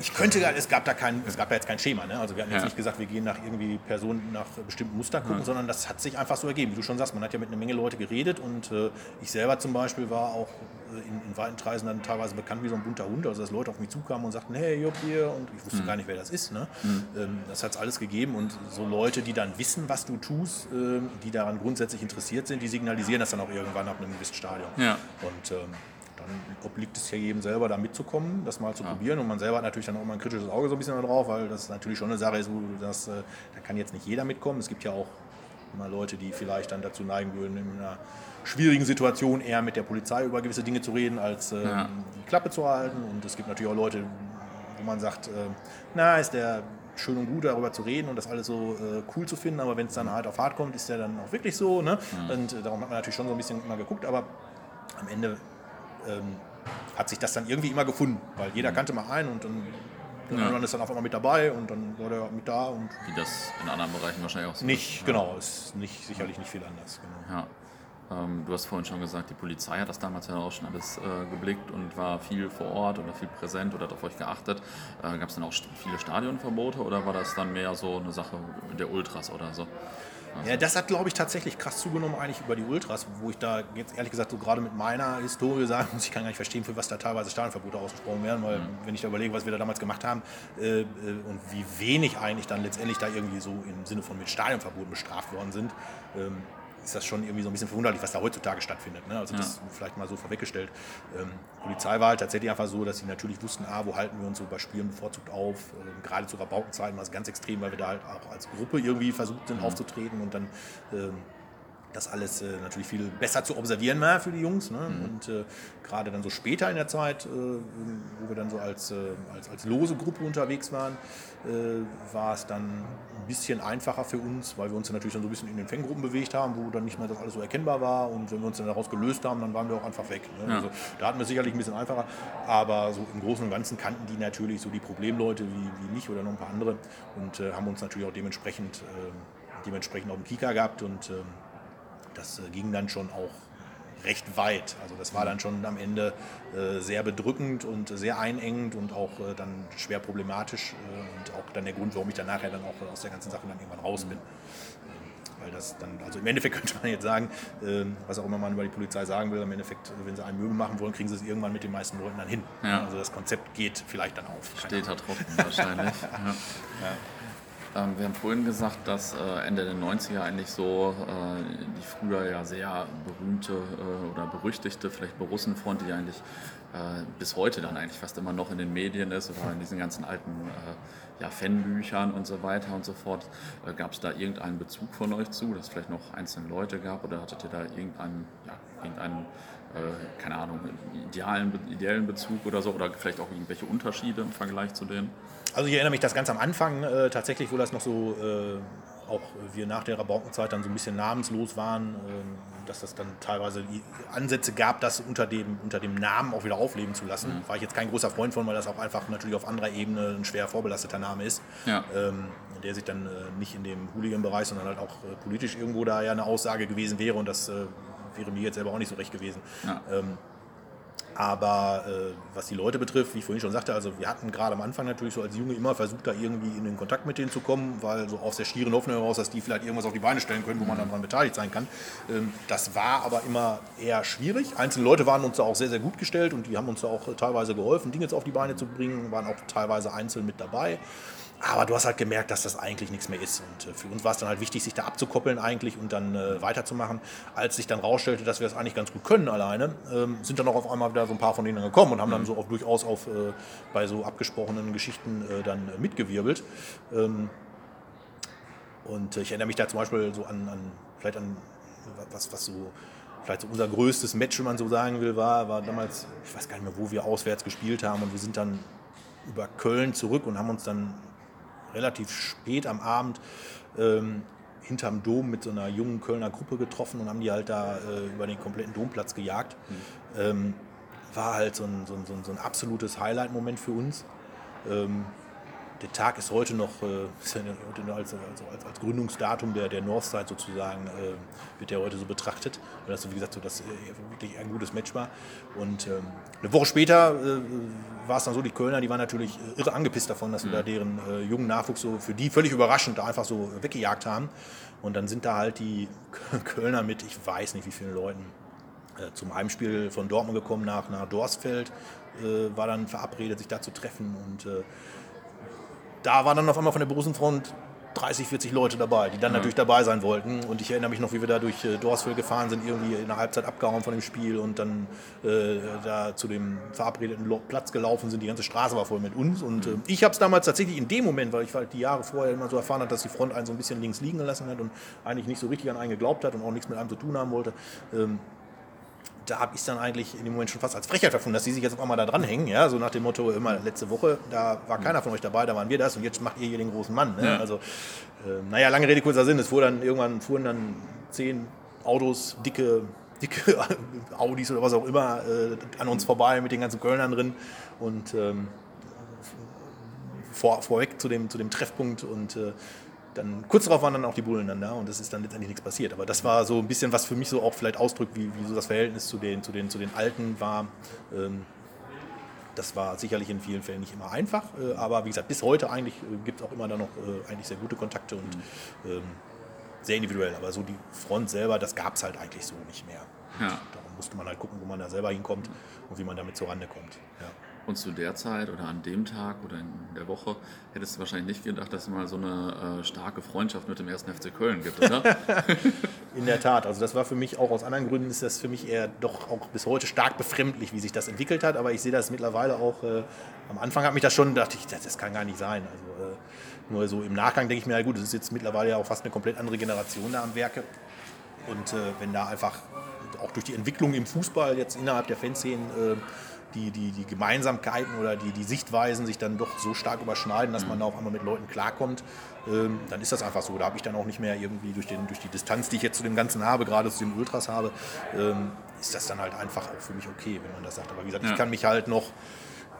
S2: Ich könnte, es gab da kein, es gab da jetzt kein Schema. Ne? Also wir hatten jetzt ja. nicht gesagt, wir gehen nach irgendwie Personen nach bestimmten Mustern gucken, ja. sondern das hat sich einfach so ergeben. Wie du schon sagst, man hat ja mit einer Menge Leute geredet und äh, ich selber zum Beispiel war auch in, in weiten Kreisen dann teilweise bekannt wie so ein bunter Hund. Also dass Leute auf mich zukamen und sagten, hey, Job hier und ich wusste mhm. gar nicht, wer das ist. Ne? Mhm. Ähm, das hat es alles gegeben und so Leute, die dann wissen, was du tust, äh, die daran grundsätzlich interessiert sind, die signalisieren das dann auch irgendwann ab einem gewissen Stadion. Ja. Und ähm, dann obliegt es ja jedem selber, da mitzukommen, das mal zu ja. probieren. Und man selber hat natürlich dann auch mal ein kritisches Auge so ein bisschen drauf, weil das natürlich schon eine Sache ist, wo das, äh, da kann jetzt nicht jeder mitkommen. Es gibt ja auch immer Leute, die vielleicht dann dazu neigen würden, in einer schwierigen Situation eher mit der Polizei über gewisse Dinge zu reden, als äh, ja. die Klappe zu halten. Und es gibt natürlich auch Leute, wo man sagt, äh, na, ist der schön und gut darüber zu reden und das alles so äh, cool zu finden, aber wenn es dann halt auf hart kommt, ist der dann auch wirklich so. Ne? Mhm. Und äh, darum hat man natürlich schon so ein bisschen immer geguckt, aber am Ende ähm, hat sich das dann irgendwie immer gefunden, weil jeder kannte mal einen und dann der ja. ist dann auf einmal mit dabei und dann war der mit da. Und
S1: Wie das in anderen Bereichen wahrscheinlich auch so
S2: Nicht, ist. genau, ist nicht, sicherlich nicht viel anders.
S1: Genau. Ja. Ähm, du hast vorhin schon gesagt, die Polizei hat das damals ja auch schon alles äh, geblickt und war viel vor Ort oder viel präsent oder hat auf euch geachtet. Äh, Gab es dann auch viele Stadionverbote oder war das dann mehr so eine Sache der Ultras oder so?
S2: Ja, das hat, glaube ich, tatsächlich krass zugenommen, eigentlich über die Ultras, wo ich da jetzt ehrlich gesagt so gerade mit meiner Historie sagen muss, ich kann gar nicht verstehen, für was da teilweise Stadionverbote ausgesprochen werden, weil mhm. wenn ich da überlege, was wir da damals gemacht haben äh, äh, und wie wenig eigentlich dann letztendlich da irgendwie so im Sinne von mit Stadionverboten bestraft worden sind, ähm, ist das schon irgendwie so ein bisschen verwunderlich, was da heutzutage stattfindet. Ne? Also das vielleicht mal so vorweggestellt. Ähm, Polizei war halt tatsächlich einfach so, dass sie natürlich wussten, ah, wo halten wir uns so bei Spielen bevorzugt auf. Ähm, gerade zu Rabaukenzeiten war es ganz extrem, weil wir da halt auch als Gruppe irgendwie versucht sind mhm. aufzutreten und dann ähm, das alles äh, natürlich viel besser zu observieren war für die Jungs. Ne? Mhm. Und äh, gerade dann so später in der Zeit, äh, wo wir dann so als, äh, als, als lose Gruppe unterwegs waren, äh, war es dann ein bisschen einfacher für uns, weil wir uns dann natürlich dann so ein bisschen in den Fanggruppen bewegt haben, wo dann nicht mehr das alles so erkennbar war. Und wenn wir uns dann daraus gelöst haben, dann waren wir auch einfach weg. Ne? Ja. Also, da hatten wir sicherlich ein bisschen einfacher. Aber so im Großen und Ganzen kannten die natürlich so die Problemleute wie, wie mich oder noch ein paar andere und äh, haben uns natürlich auch dementsprechend, dementsprechend auf dem Kika gehabt und ähm, das äh, ging dann schon auch recht weit. Also das war dann schon am Ende äh, sehr bedrückend und sehr einengend und auch äh, dann schwer problematisch äh, und auch dann der Grund, warum ich dann nachher dann auch aus der ganzen Sache dann irgendwann raus bin. Ähm, weil das dann, also im Endeffekt könnte man jetzt sagen, ähm, was auch immer man über die Polizei sagen will, im Endeffekt, wenn sie einen Möbel machen wollen, kriegen sie es irgendwann mit den meisten Leuten dann hin. Ja. Also das Konzept geht vielleicht dann auf.
S1: Steht da trocken wahrscheinlich. ja. Ja. Ähm, wir haben vorhin gesagt, dass äh, Ende der 90er eigentlich so äh, die früher ja sehr berühmte äh, oder berüchtigte, vielleicht Borussenfront, die eigentlich äh, bis heute dann eigentlich fast immer noch in den Medien ist oder in diesen ganzen alten äh, ja, Fanbüchern und so weiter und so fort. Äh, gab es da irgendeinen Bezug von euch zu, dass es vielleicht noch einzelne Leute gab oder hattet ihr da irgendeinen, ja, irgendeinen keine Ahnung, idealen, ideellen Bezug oder so oder vielleicht auch irgendwelche Unterschiede im Vergleich zu denen?
S2: Also ich erinnere mich, dass ganz am Anfang äh, tatsächlich, wo das noch so äh, auch wir nach der Rabaukenzeit dann so ein bisschen namenslos waren, äh, dass das dann teilweise Ansätze gab, das unter dem, unter dem Namen auch wieder aufleben zu lassen. Mhm. War ich jetzt kein großer Freund von, weil das auch einfach natürlich auf anderer Ebene ein schwer vorbelasteter Name ist. Ja. Ähm, der sich dann äh, nicht in dem Hooligan-Bereich, sondern halt auch äh, politisch irgendwo da ja eine Aussage gewesen wäre und das äh, wäre mir jetzt selber auch nicht so recht gewesen. Ja. Ähm, aber äh, was die Leute betrifft, wie ich vorhin schon sagte, also wir hatten gerade am Anfang natürlich so als Junge immer versucht, da irgendwie in den Kontakt mit denen zu kommen, weil so aus der schieren Hoffnung heraus, dass die vielleicht irgendwas auf die Beine stellen können, wo man dann dran beteiligt sein kann. Ähm, das war aber immer eher schwierig. Einzelne Leute waren uns da auch sehr, sehr gut gestellt und die haben uns da auch teilweise geholfen, Dinge jetzt auf die Beine zu bringen, waren auch teilweise einzeln mit dabei. Aber du hast halt gemerkt, dass das eigentlich nichts mehr ist. Und äh, für uns war es dann halt wichtig, sich da abzukoppeln eigentlich und dann äh, weiterzumachen. Als sich dann rausstellte, dass wir das eigentlich ganz gut können alleine, ähm, sind dann auch auf einmal wieder so ein paar von denen gekommen und haben dann mhm. so auch durchaus auf, äh, bei so abgesprochenen Geschichten äh, dann äh, mitgewirbelt. Ähm, und ich erinnere mich da zum Beispiel so an, an vielleicht an was, was so vielleicht so unser größtes Match, wenn man so sagen will, war, war damals, ich weiß gar nicht mehr, wo wir auswärts gespielt haben und wir sind dann über Köln zurück und haben uns dann relativ spät am Abend ähm, hinterm Dom mit so einer jungen Kölner Gruppe getroffen und haben die halt da äh, über den kompletten Domplatz gejagt. Mhm. Ähm, war halt so ein, so ein, so ein absolutes Highlight-Moment für uns. Ähm, der Tag ist heute noch, äh, ist ja als, als, als, Gründungsdatum der, der Northside sozusagen, äh, wird der heute so betrachtet, weil das, wie gesagt, so das äh, wirklich ein gutes Match war. Und ähm, eine Woche später äh, war es dann so, die Kölner, die waren natürlich äh, irre angepisst davon, dass wir da mhm. deren äh, jungen Nachwuchs so für die völlig überraschend da einfach so weggejagt haben. Und dann sind da halt die Kölner mit, ich weiß nicht wie vielen Leuten, zum Heimspiel von Dortmund gekommen nach, nach Dorsfeld, war dann verabredet, sich da zu treffen und da waren dann auf einmal von der Borussenfront 30, 40 Leute dabei, die dann ja. natürlich dabei sein wollten. Und ich erinnere mich noch, wie wir da durch äh, Dorsville gefahren sind, irgendwie in der Halbzeit abgehauen von dem Spiel und dann äh, da zu dem verabredeten Platz gelaufen sind. Die ganze Straße war voll mit uns. Und äh, ich habe es damals tatsächlich in dem Moment, weil ich halt die Jahre vorher immer so erfahren habe, dass die Front einen so ein bisschen links liegen gelassen hat und eigentlich nicht so richtig an einen geglaubt hat und auch nichts mit einem zu tun haben wollte. Ähm, da habe ich es dann eigentlich in dem Moment schon fast als Frechheit erfunden, dass sie sich jetzt auf einmal da dranhängen. Ja? So nach dem Motto, immer letzte Woche, da war keiner von euch dabei, da waren wir das und jetzt macht ihr hier den großen Mann. Ne? Ja. Also, äh, naja, lange Rede, kurzer Sinn. Es fuhr dann, irgendwann fuhren dann zehn Autos, dicke, dicke Audis oder was auch immer, äh, an uns vorbei mit den ganzen Kölnern drin und ähm, vor, vorweg zu dem, zu dem Treffpunkt und äh, dann kurz darauf waren dann auch die Bullen dann da und es ist dann letztendlich nichts passiert. Aber das war so ein bisschen, was für mich so auch vielleicht ausdrückt, wie, wie so das Verhältnis zu den, zu den, zu den Alten war. Ähm, das war sicherlich in vielen Fällen nicht immer einfach, äh, aber wie gesagt, bis heute eigentlich äh, gibt es auch immer da noch äh, eigentlich sehr gute Kontakte und mhm. ähm, sehr individuell. Aber so die Front selber, das gab es halt eigentlich so nicht mehr. Ja. Darum musste man halt gucken, wo man da selber hinkommt und wie man damit zurande kommt. Ja.
S1: Und zu der Zeit oder an dem Tag oder in der Woche hättest du wahrscheinlich nicht gedacht, dass es mal so eine äh, starke Freundschaft mit dem 1. FC Köln gibt, oder?
S2: in der Tat. Also das war für mich auch aus anderen Gründen ist das für mich eher doch auch bis heute stark befremdlich, wie sich das entwickelt hat. Aber ich sehe das mittlerweile auch. Äh, am Anfang hat mich das schon, dachte ich, das, das kann gar nicht sein. Also äh, nur so im Nachgang denke ich mir, ja gut, das ist jetzt mittlerweile ja auch fast eine komplett andere Generation da am Werke. Und äh, wenn da einfach auch durch die Entwicklung im Fußball jetzt innerhalb der Fanszenen äh, die, die, die Gemeinsamkeiten oder die, die Sichtweisen sich dann doch so stark überschneiden, dass man da auf einmal mit Leuten klarkommt, ähm, dann ist das einfach so. Da habe ich dann auch nicht mehr irgendwie durch, den, durch die Distanz, die ich jetzt zu dem Ganzen habe, gerade zu den Ultras habe, ähm, ist das dann halt einfach auch für mich okay, wenn man das sagt. Aber wie gesagt, ja. ich kann mich halt noch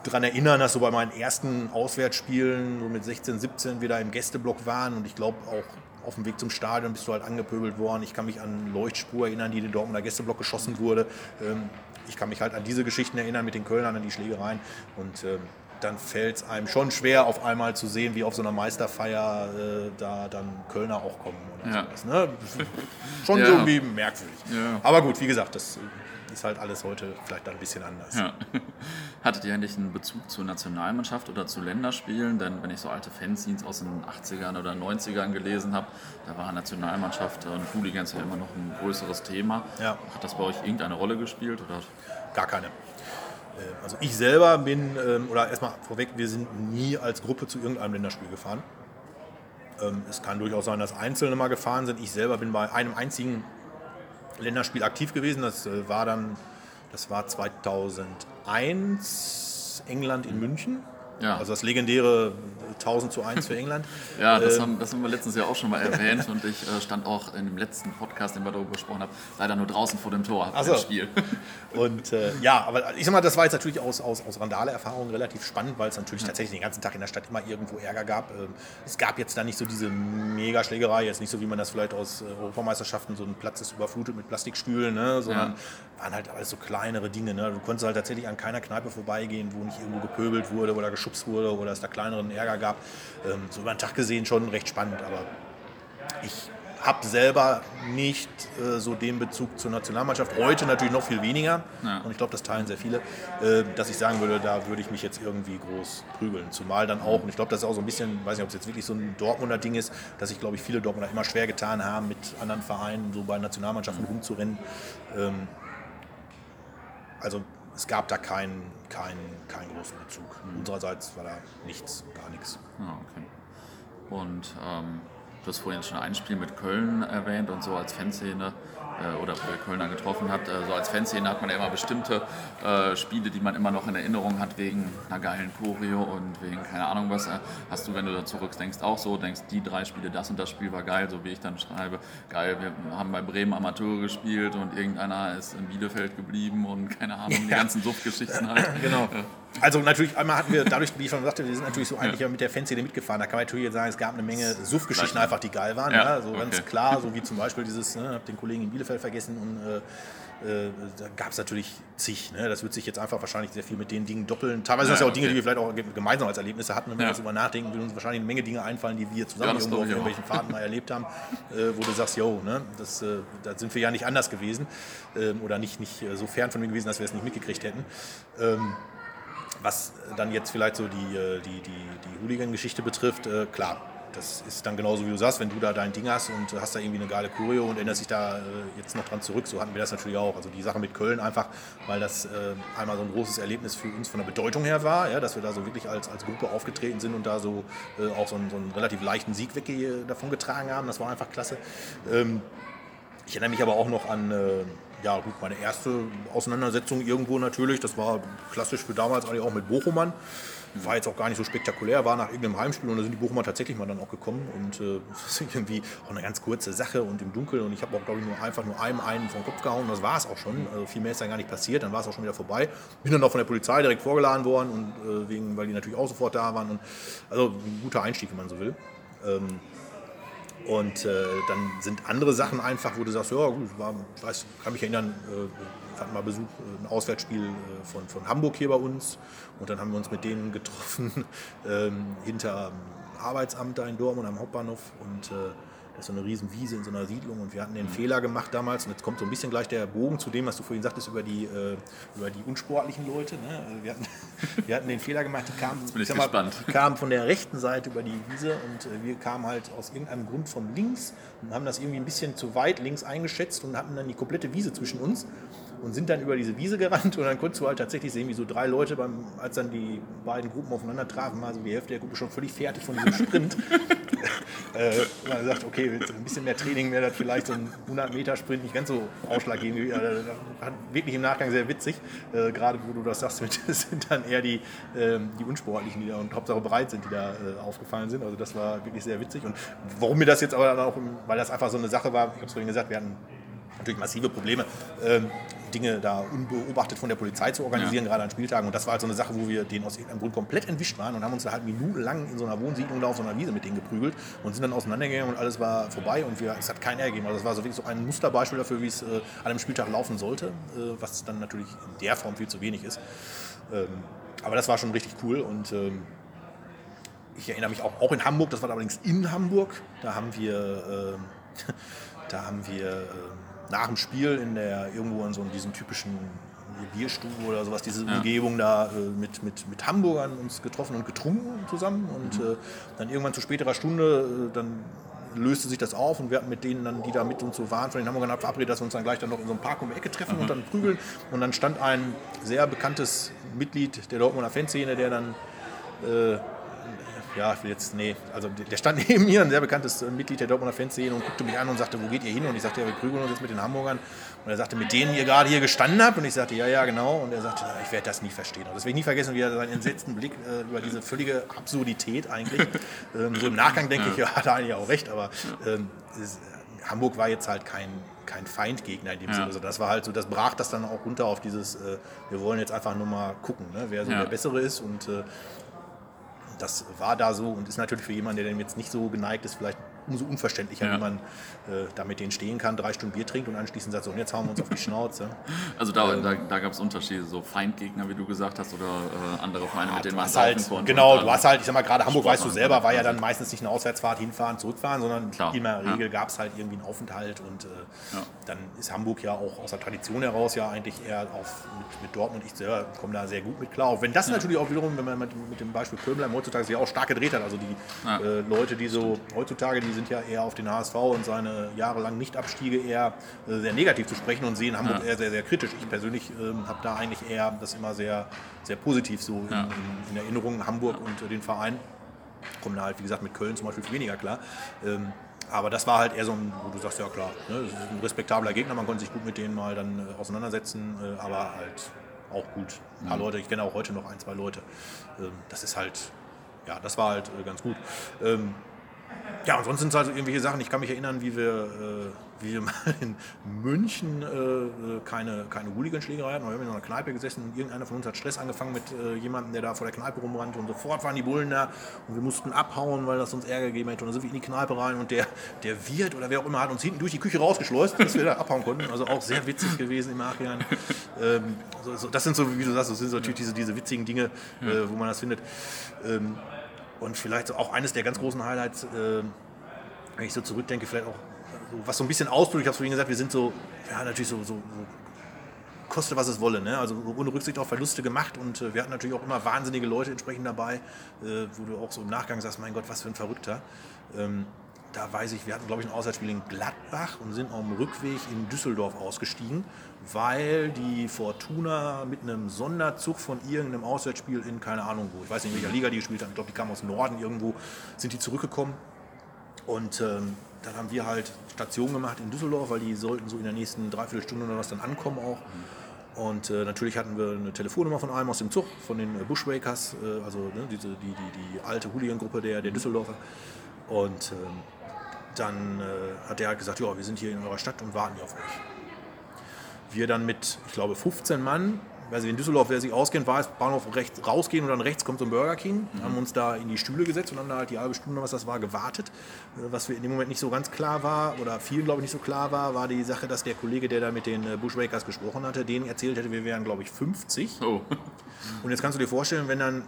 S2: daran erinnern, dass so bei meinen ersten Auswärtsspielen, so mit 16, 17, wir da im Gästeblock waren und ich glaube auch auf dem Weg zum Stadion bist du halt angepöbelt worden. Ich kann mich an Leuchtspur erinnern, die in den Dortmunder Gästeblock geschossen wurde. Ähm, ich kann mich halt an diese Geschichten erinnern mit den Kölnern, an die Schlägereien. Und ähm, dann fällt es einem schon schwer, auf einmal zu sehen, wie auf so einer Meisterfeier äh, da dann Kölner auch kommen oder ja. sowas. Ne? Schon ja. irgendwie merkwürdig. Ja. Aber gut, wie gesagt, das ist halt alles heute vielleicht ein bisschen anders.
S1: Hattet ihr eigentlich einen Bezug zur Nationalmannschaft oder zu Länderspielen? Denn wenn ich so alte Fanzines aus den 80ern oder 90ern gelesen habe, da war Nationalmannschaft und Hooligans ja immer noch ein größeres Thema. Ja. Hat das bei euch irgendeine Rolle gespielt? Oder?
S2: Gar keine. Äh, also ich selber bin, ähm, oder erstmal vorweg, wir sind nie als Gruppe zu irgendeinem Länderspiel gefahren. Ähm, es kann durchaus sein, dass Einzelne mal gefahren sind. Ich selber bin bei einem einzigen Länderspiel aktiv gewesen. Das äh, war dann, das war 2001 England in München. Ja. Also das legendäre 1000 zu 1 für England.
S1: ja, das, ähm, haben, das haben wir letztens ja auch schon mal erwähnt und ich äh, stand auch in dem letzten Podcast, den wir darüber gesprochen haben, leider nur draußen vor dem Tor
S2: also, Spiel. Und äh, ja, aber ich sag mal, das war jetzt natürlich aus, aus, aus Randale-Erfahrungen relativ spannend, weil es natürlich ja. tatsächlich den ganzen Tag in der Stadt immer irgendwo Ärger gab. Ähm, es gab jetzt da nicht so diese Mega-Schlägerei, jetzt nicht so, wie man das vielleicht aus äh, Europameisterschaften, so ein Platz ist überflutet mit Plastikstühlen, ne, sondern ja. waren halt alles so kleinere Dinge. Ne? Du konntest halt tatsächlich an keiner Kneipe vorbeigehen, wo nicht irgendwo gepöbelt wurde oder geschubst wurde oder es da kleineren Ärger gab. Ähm, so über den Tag gesehen schon recht spannend, aber ich habe selber nicht äh, so den Bezug zur Nationalmannschaft. Heute natürlich noch viel weniger. Ja. Und ich glaube, das teilen sehr viele. Äh, dass ich sagen würde, da würde ich mich jetzt irgendwie groß prügeln. Zumal dann auch, und ich glaube, das ist auch so ein bisschen, weiß nicht, ob es jetzt wirklich so ein Dortmunder Ding ist, dass sich, glaube ich, viele Dortmunder immer schwer getan haben, mit anderen Vereinen so bei Nationalmannschaften rumzurennen. Ähm, also es gab da keinen, keinen, keinen großen Bezug. Mhm. Unsererseits war da nichts, gar nichts.
S1: Ah, okay. Und ähm, du hast vorhin schon ein Spiel mit Köln erwähnt und so als Fanszene oder wo ihr Kölner getroffen habt. Äh, so als Fanszene hat man ja immer bestimmte äh, Spiele, die man immer noch in Erinnerung hat, wegen einer geilen Choreo und wegen keine Ahnung was. Äh, hast du, wenn du da zurückdenkst, auch so, denkst, die drei Spiele, das und das Spiel war geil, so wie ich dann schreibe, geil, wir haben bei Bremen Amateure gespielt und irgendeiner ist in Bielefeld geblieben und keine Ahnung, ja. die ganzen Suftgeschichten halt.
S2: genau. Also natürlich, einmal hatten wir dadurch, wie ich schon sagte, wir sind natürlich so eigentlich ja. mit der Fanszene mitgefahren. Da kann man natürlich jetzt sagen, es gab eine Menge Suff-Geschichten einfach, die geil waren. Ja, ja so okay. ganz klar, so wie zum Beispiel dieses, ne, hab den Kollegen in Bielefeld vergessen und äh, äh, da gab es natürlich zig. Ne? Das wird sich jetzt einfach wahrscheinlich sehr viel mit den Dingen doppeln. Teilweise ja, sind das ja auch okay. Dinge, die wir vielleicht auch gemeinsam als Erlebnisse hatten. Wenn wir ja. darüber nachdenken, wird uns wahrscheinlich eine Menge Dinge einfallen, die wir zusammen irgendwo auf irgendwelchen Fahrten mal erlebt haben, äh, wo du sagst, yo, ne? das, äh, da sind wir ja nicht anders gewesen ähm, oder nicht, nicht so fern von mir gewesen, dass wir es nicht mitgekriegt hätten. Ähm, was dann jetzt vielleicht so die, äh, die, die, die Hooligan-Geschichte betrifft, äh, klar, das ist dann genauso wie du sagst, wenn du da dein Ding hast und hast da irgendwie eine geile Choreo und erinnerst dich da äh, jetzt noch dran zurück, so hatten wir das natürlich auch. Also die Sache mit Köln einfach, weil das einmal so ein großes Erlebnis für uns von der Bedeutung her war, ja, dass wir da so wirklich als, als Gruppe aufgetreten sind und da so auch so einen, so einen relativ leichten Sieg weg davon getragen haben. Das war einfach klasse. Ähm, ich erinnere mich aber auch noch an ja gut, meine erste Auseinandersetzung irgendwo natürlich, das war klassisch für damals eigentlich auch mit Bochumern. War jetzt auch gar nicht so spektakulär, war nach irgendeinem Heimspiel und da sind die Bochumer tatsächlich mal dann auch gekommen und äh, das ist irgendwie auch eine ganz kurze Sache und im Dunkeln und ich habe auch glaube ich nur einfach nur einem einen vom Kopf gehauen und das war es auch schon. Also viel mehr ist dann gar nicht passiert, dann war es auch schon wieder vorbei. Bin dann auch von der Polizei direkt vorgeladen worden und äh, wegen, weil die natürlich auch sofort da waren und also ein guter Einstieg, wenn man so will. Ähm, und äh, dann sind andere Sachen einfach, wo du sagst, ja gut, war, ich weiß, kann mich erinnern, äh, hatten mal Besuch, äh, ein Auswärtsspiel äh, von, von Hamburg hier bei uns. Und dann haben wir uns mit denen getroffen ähm, hinter Arbeitsamt da in Dortmund am Hauptbahnhof. Und äh, ist so eine riesen Wiese in so einer Siedlung und wir hatten den mhm. Fehler gemacht damals und jetzt kommt so ein bisschen gleich der Bogen zu dem, was du vorhin sagtest über die, äh, über die unsportlichen Leute. Ne? Also wir, hatten, wir hatten den Fehler gemacht, die kamen, mal, die kamen von der rechten Seite über die Wiese und äh, wir kamen halt aus irgendeinem Grund von links und haben das irgendwie ein bisschen zu weit links eingeschätzt und hatten dann die komplette Wiese zwischen uns und sind dann über diese Wiese gerannt und dann konntest du halt tatsächlich sehen, wie so drei Leute, beim, als dann die beiden Gruppen aufeinander trafen, war so die Hälfte der Gruppe schon völlig fertig von diesem Sprint. äh, man sagt, okay, ein bisschen mehr Training wäre das vielleicht so ein 100-Meter-Sprint nicht ganz so ausschlaggebend. Also, das wirklich im Nachgang sehr witzig, äh, gerade wo du das sagst, sind dann eher die, äh, die Unsportlichen, die da und Hauptsache bereit sind, die da äh, aufgefallen sind. Also das war wirklich sehr witzig. Und warum mir das jetzt aber dann auch, weil das einfach so eine Sache war, ich habe es vorhin gesagt, wir hatten natürlich massive Probleme, ähm, Dinge da unbeobachtet von der Polizei zu organisieren, ja. gerade an Spieltagen. Und das war halt so eine Sache, wo wir denen aus irgendeinem Grund komplett entwischt waren und haben uns da halt minutenlang in so einer Wohnsiedlung da auf so einer Wiese mit denen geprügelt und sind dann auseinandergegangen und alles war vorbei und wir, es hat keinen ergeben. Also das war so wirklich so ein Musterbeispiel dafür, wie es äh, an einem Spieltag laufen sollte, äh, was dann natürlich in der Form viel zu wenig ist. Ähm, aber das war schon richtig cool und ähm, ich erinnere mich auch, auch in Hamburg, das war allerdings in Hamburg, da haben wir, äh, da haben wir ähm, nach dem Spiel in der, irgendwo in so diesem typischen Bierstube oder sowas, diese ja. Umgebung da äh, mit, mit, mit Hamburgern uns getroffen und getrunken zusammen. Und mhm. äh, dann irgendwann zu späterer Stunde, äh, dann löste sich das auf und wir hatten mit denen dann, die da mit uns so waren, von den Hamburgern verabredet, dass wir uns dann gleich dann noch in so einem Park um die Ecke treffen mhm. und dann prügeln. Und dann stand ein sehr bekanntes Mitglied der Dortmunder Fanszene, der dann äh, ja, ich will jetzt, nee, also der stand neben mir, ein sehr bekanntes Mitglied der Dortmunder Fanszene und guckte mich an und sagte, wo geht ihr hin? Und ich sagte, ja, wir prügeln uns jetzt mit den Hamburgern. Und er sagte, mit denen ihr gerade hier gestanden habt? Und ich sagte, ja, ja, genau. Und er sagte, ich werde das nie verstehen. Und das werde ich nie vergessen, wie er seinen entsetzten Blick äh, über diese völlige Absurdität eigentlich. ähm, so im Nachgang denke ja. ich, ja, hat er eigentlich auch recht, aber ähm, ist, Hamburg war jetzt halt kein, kein Feindgegner in dem ja. Sinne. Also das war halt so, das brach das dann auch runter auf dieses, äh, wir wollen jetzt einfach nur mal gucken, ne, wer so ja. der Bessere ist. Und äh, das war da so und ist natürlich für jemanden, der dem jetzt nicht so geneigt ist, vielleicht umso unverständlicher, ja. wie man äh, da mit denen stehen kann, drei Stunden Bier trinkt und anschließend sagt, so, und jetzt hauen wir uns auf die Schnauze.
S1: Also da, ähm, da, da gab es Unterschiede, so Feindgegner, wie du gesagt hast, oder äh, andere Vereine, ja, mit denen man
S2: halt, konnte. Genau, du hast halt, ich sag mal, gerade Hamburg, weißt du selber, war ja dann meistens nicht eine Auswärtsfahrt, hinfahren, zurückfahren, sondern Klar. in der Regel ja. gab es halt irgendwie einen Aufenthalt und äh, dann ist Hamburg ja auch aus der Tradition heraus ja eigentlich eher auf, mit, mit Dortmund, ich selber komme da sehr gut mit klar. Auch wenn das natürlich auch wiederum, wenn man mit, mit dem Beispiel Kömler heutzutage sich auch stark gedreht hat, also die äh, Leute, die so heutzutage, die sind ja eher auf den HSV und seine jahrelang Nicht-Abstiege eher äh, sehr negativ zu sprechen und sehen Hamburg ja. eher sehr, sehr kritisch. Ich persönlich ähm, habe da eigentlich eher das immer sehr, sehr positiv so in, ja. in, in Erinnerung, Hamburg ja. und äh, den Verein. Kommen da halt, wie gesagt, mit Köln zum Beispiel weniger klar. Ähm, aber das war halt eher so ein, wo du sagst, ja klar, ne, das ist ein respektabler Gegner, man konnte sich gut mit denen mal dann äh, auseinandersetzen, äh, aber halt auch gut. Ein paar mhm. Leute, ich kenne auch heute noch ein, zwei Leute. Ähm, das ist halt, ja, das war halt äh, ganz gut. Ähm, ja, und sonst sind es also irgendwelche Sachen. Ich kann mich erinnern, wie wir, äh, wie wir mal in München äh, keine, keine Hooligan-Schlägerei hatten. Wir haben in einer Kneipe gesessen und irgendeiner von uns hat Stress angefangen mit äh, jemandem, der da vor der Kneipe rumrannte und sofort waren die Bullen da und wir mussten abhauen, weil das uns Ärger gegeben hätte. Und dann sind wir in die Kneipe rein und der, der Wirt oder wer auch immer hat uns hinten durch die Küche rausgeschleust, dass wir da abhauen konnten. Also auch sehr witzig gewesen im Nachhinein. Ähm, so, so, das sind so, wie du sagst, das sind so natürlich diese, diese witzigen Dinge, äh, wo man das findet. Ähm, und vielleicht auch eines der ganz großen Highlights, äh, wenn ich so zurückdenke, vielleicht auch, so, was so ein bisschen ausdrückt, ich habe es vorhin gesagt, wir sind so, ja, natürlich so, so, so koste was es wolle, ne? also ohne Rücksicht auf Verluste gemacht und äh, wir hatten natürlich auch immer wahnsinnige Leute entsprechend dabei, äh, wo du auch so im Nachgang sagst, mein Gott, was für ein Verrückter. Ähm, da weiß ich, wir hatten glaube ich ein Auswärtsspiel in Gladbach und sind auf dem Rückweg in Düsseldorf ausgestiegen, weil die Fortuna mit einem Sonderzug von irgendeinem Auswärtsspiel in keine Ahnung wo, ich weiß nicht in welcher Liga die gespielt haben, ich glaube die kamen aus Norden irgendwo, sind die zurückgekommen und ähm, dann haben wir halt Station gemacht in Düsseldorf, weil die sollten so in der nächsten Dreiviertelstunde oder was dann ankommen auch. Und äh, natürlich hatten wir eine Telefonnummer von einem aus dem Zug, von den äh, Bushwakers, äh, also ne, diese, die, die, die alte Hooligan-Gruppe der, der Düsseldorfer. Und ähm, dann äh, hat er halt gesagt, ja, wir sind hier in eurer Stadt und warten hier auf euch. Wir dann mit, ich glaube, 15 Mann, weiß ich, in Düsseldorf, wer sich auskennt, weiß, Bahnhof rechts rausgehen und dann rechts kommt so ein Burger King, mhm. haben uns da in die Stühle gesetzt und haben da halt die halbe Stunde, was das war, gewartet. Äh, was wir in dem Moment nicht so ganz klar war oder vielen, glaube ich, nicht so klar war, war die Sache, dass der Kollege, der da mit den äh, Bushwakers gesprochen hatte, denen erzählt hätte, wir wären, glaube ich, 50. Oh. Und jetzt kannst du dir vorstellen, wenn dann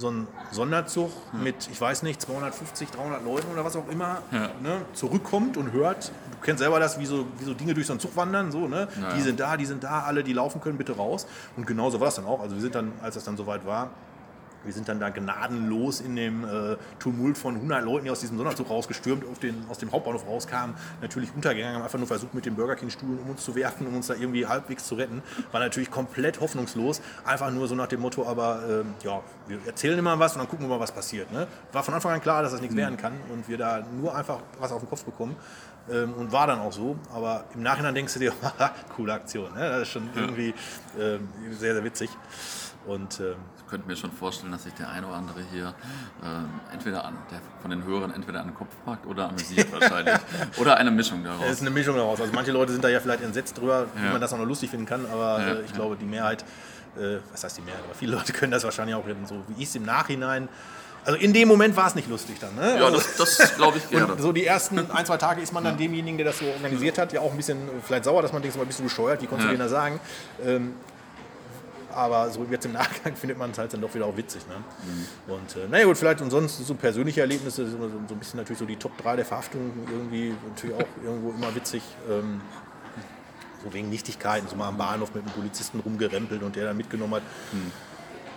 S2: so ein Sonderzug ja. mit, ich weiß nicht, 250, 300 Leuten oder was auch immer ja. ne, zurückkommt und hört, du kennst selber das, wie so, wie so Dinge durch so einen Zug wandern, so, ne? Ja. die sind da, die sind da, alle, die laufen können, bitte raus. Und genauso war das dann auch. Also wir sind dann, als das dann soweit war, wir sind dann da gnadenlos in dem äh, Tumult von 100 Leuten, die aus diesem Sonderzug rausgestürmt, auf den, aus dem Hauptbahnhof rauskamen, natürlich untergegangen, haben einfach nur versucht, mit den Burger King-Stuhlen um uns zu werfen, um uns da irgendwie halbwegs zu retten. War natürlich komplett hoffnungslos. Einfach nur so nach dem Motto, aber ähm, ja, wir erzählen immer was und dann gucken wir mal, was passiert. Ne? War von Anfang an klar, dass das nichts mhm. werden kann und wir da nur einfach was auf den Kopf bekommen. Ähm, und war dann auch so. Aber im Nachhinein denkst du dir, coole Aktion. Ne? Das ist schon irgendwie ähm, sehr, sehr witzig. Und ähm,
S1: könnte mir schon vorstellen, dass sich der eine oder andere hier ähm, entweder an, der von den Hörern entweder an den Kopf packt oder amüsiert wahrscheinlich. oder eine Mischung daraus.
S2: Es ist eine Mischung daraus. Also manche Leute sind da ja vielleicht entsetzt drüber, ja. wie man das auch noch lustig finden kann, aber ja, äh, ich ja. glaube, die Mehrheit, äh, was heißt die Mehrheit, aber viele Leute können das wahrscheinlich auch so, wie ich es im Nachhinein also in dem Moment war es nicht lustig dann. Ne?
S1: Ja, das, das glaube ich gerne.
S2: Und so die ersten ein, zwei Tage ist man dann demjenigen, der das so organisiert hat, ja auch ein bisschen vielleicht sauer, dass man denkt, so ein bisschen bescheuert, wie konntest du denen da sagen? Ähm, aber so jetzt im Nachgang findet man es halt dann doch wieder auch witzig. Ne? Mhm. Und äh, naja gut, vielleicht und sonst so persönliche Erlebnisse, so, so, ein bisschen natürlich so die Top 3 der Verhaftung irgendwie natürlich auch irgendwo immer witzig. Ähm, so wegen Nichtigkeiten, so mal am Bahnhof mit einem Polizisten rumgerempelt und der dann mitgenommen hat. Hm.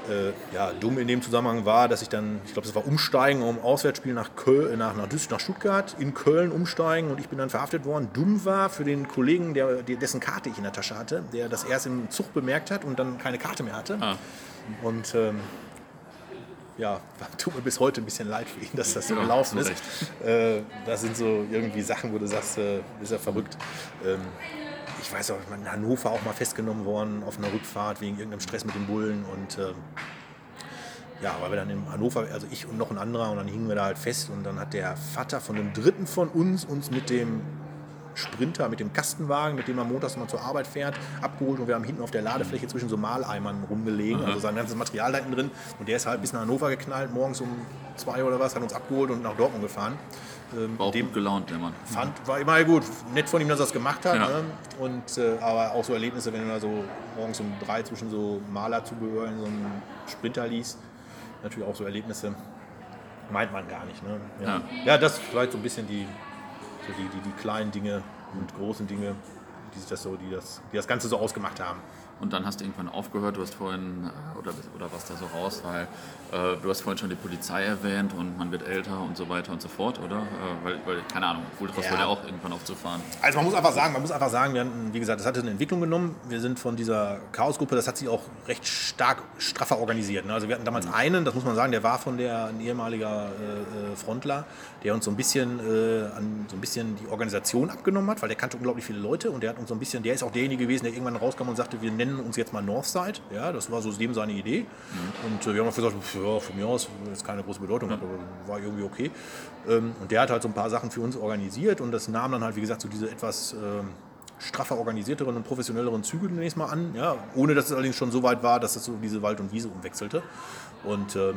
S2: Äh, ja, dumm in dem Zusammenhang war, dass ich dann, ich glaube, das war Umsteigen um Auswärtsspiel nach, Köln, nach, nach, nach Stuttgart, in Köln umsteigen und ich bin dann verhaftet worden. Dumm war für den Kollegen, der, dessen Karte ich in der Tasche hatte, der das erst im Zug bemerkt hat und dann keine Karte mehr hatte. Ah. Und ähm, ja, tut mir bis heute ein bisschen leid für ihn, dass das so gelaufen ist. Äh, das sind so irgendwie Sachen, wo du sagst, äh, ist ja verrückt. Ähm, ich weiß auch, ich bin in Hannover auch mal festgenommen worden auf einer Rückfahrt wegen irgendeinem Stress mit den Bullen und äh, ja, weil wir dann in Hannover, also ich und noch ein anderer und dann hingen wir da halt fest und dann hat der Vater von dem dritten von uns uns mit dem Sprinter, mit dem Kastenwagen, mit dem er montags mal zur Arbeit fährt, abgeholt und wir haben hinten auf der Ladefläche zwischen so Maleimern rumgelegen, mhm. also sein ganzes Material da hinten drin und der ist halt bis nach Hannover geknallt, morgens um zwei oder was, hat uns abgeholt und nach Dortmund gefahren.
S1: Ähm, war auch dem gut gelaunt, der Mann.
S2: Fand, war immer gut. Nett von ihm, dass er es gemacht hat. Ja. Ne? Und, äh, aber auch so Erlebnisse, wenn du da so morgens um drei zwischen so Malerzubehör in so einem Sprinter liest. Natürlich auch so Erlebnisse, meint man gar nicht. Ne? Ja. ja. Ja. das vielleicht so ein bisschen die, so die, die, die kleinen Dinge und großen Dinge, die, das, so, die, das, die das Ganze so ausgemacht haben.
S1: Und dann hast du irgendwann aufgehört, du hast vorhin, äh, oder, oder was da so raus, weil äh, du hast vorhin schon die Polizei erwähnt und man wird älter und so weiter und so fort, oder? Äh, weil, weil, keine Ahnung, Ultras ja. wurde ja auch irgendwann aufzufahren.
S2: Also man muss einfach sagen, man muss einfach sagen, wir hatten, wie gesagt, das hatte eine Entwicklung genommen. Wir sind von dieser Chaosgruppe, das hat sich auch recht stark straffer organisiert. Ne? Also wir hatten damals mhm. einen, das muss man sagen, der war von der ein ehemaliger äh, Frontler, der uns so ein bisschen äh, an so ein bisschen die Organisation abgenommen hat, weil der kannte unglaublich viele Leute und der hat uns so ein bisschen, der ist auch derjenige gewesen, der irgendwann rauskam und sagte, wir nennen uns jetzt mal Northside. Ja, das war so dem seine Idee. Mhm. Und äh, wir haben auch gesagt, ja, von mir aus ist keine große Bedeutung, mhm. aber war irgendwie okay. Ähm, und der hat halt so ein paar Sachen für uns organisiert und das nahm dann halt, wie gesagt, so diese etwas ähm, straffer organisierteren und professionelleren Züge zunächst mal an, ja, ohne dass es allerdings schon so weit war, dass es so diese Wald und Wiese umwechselte. Und ähm,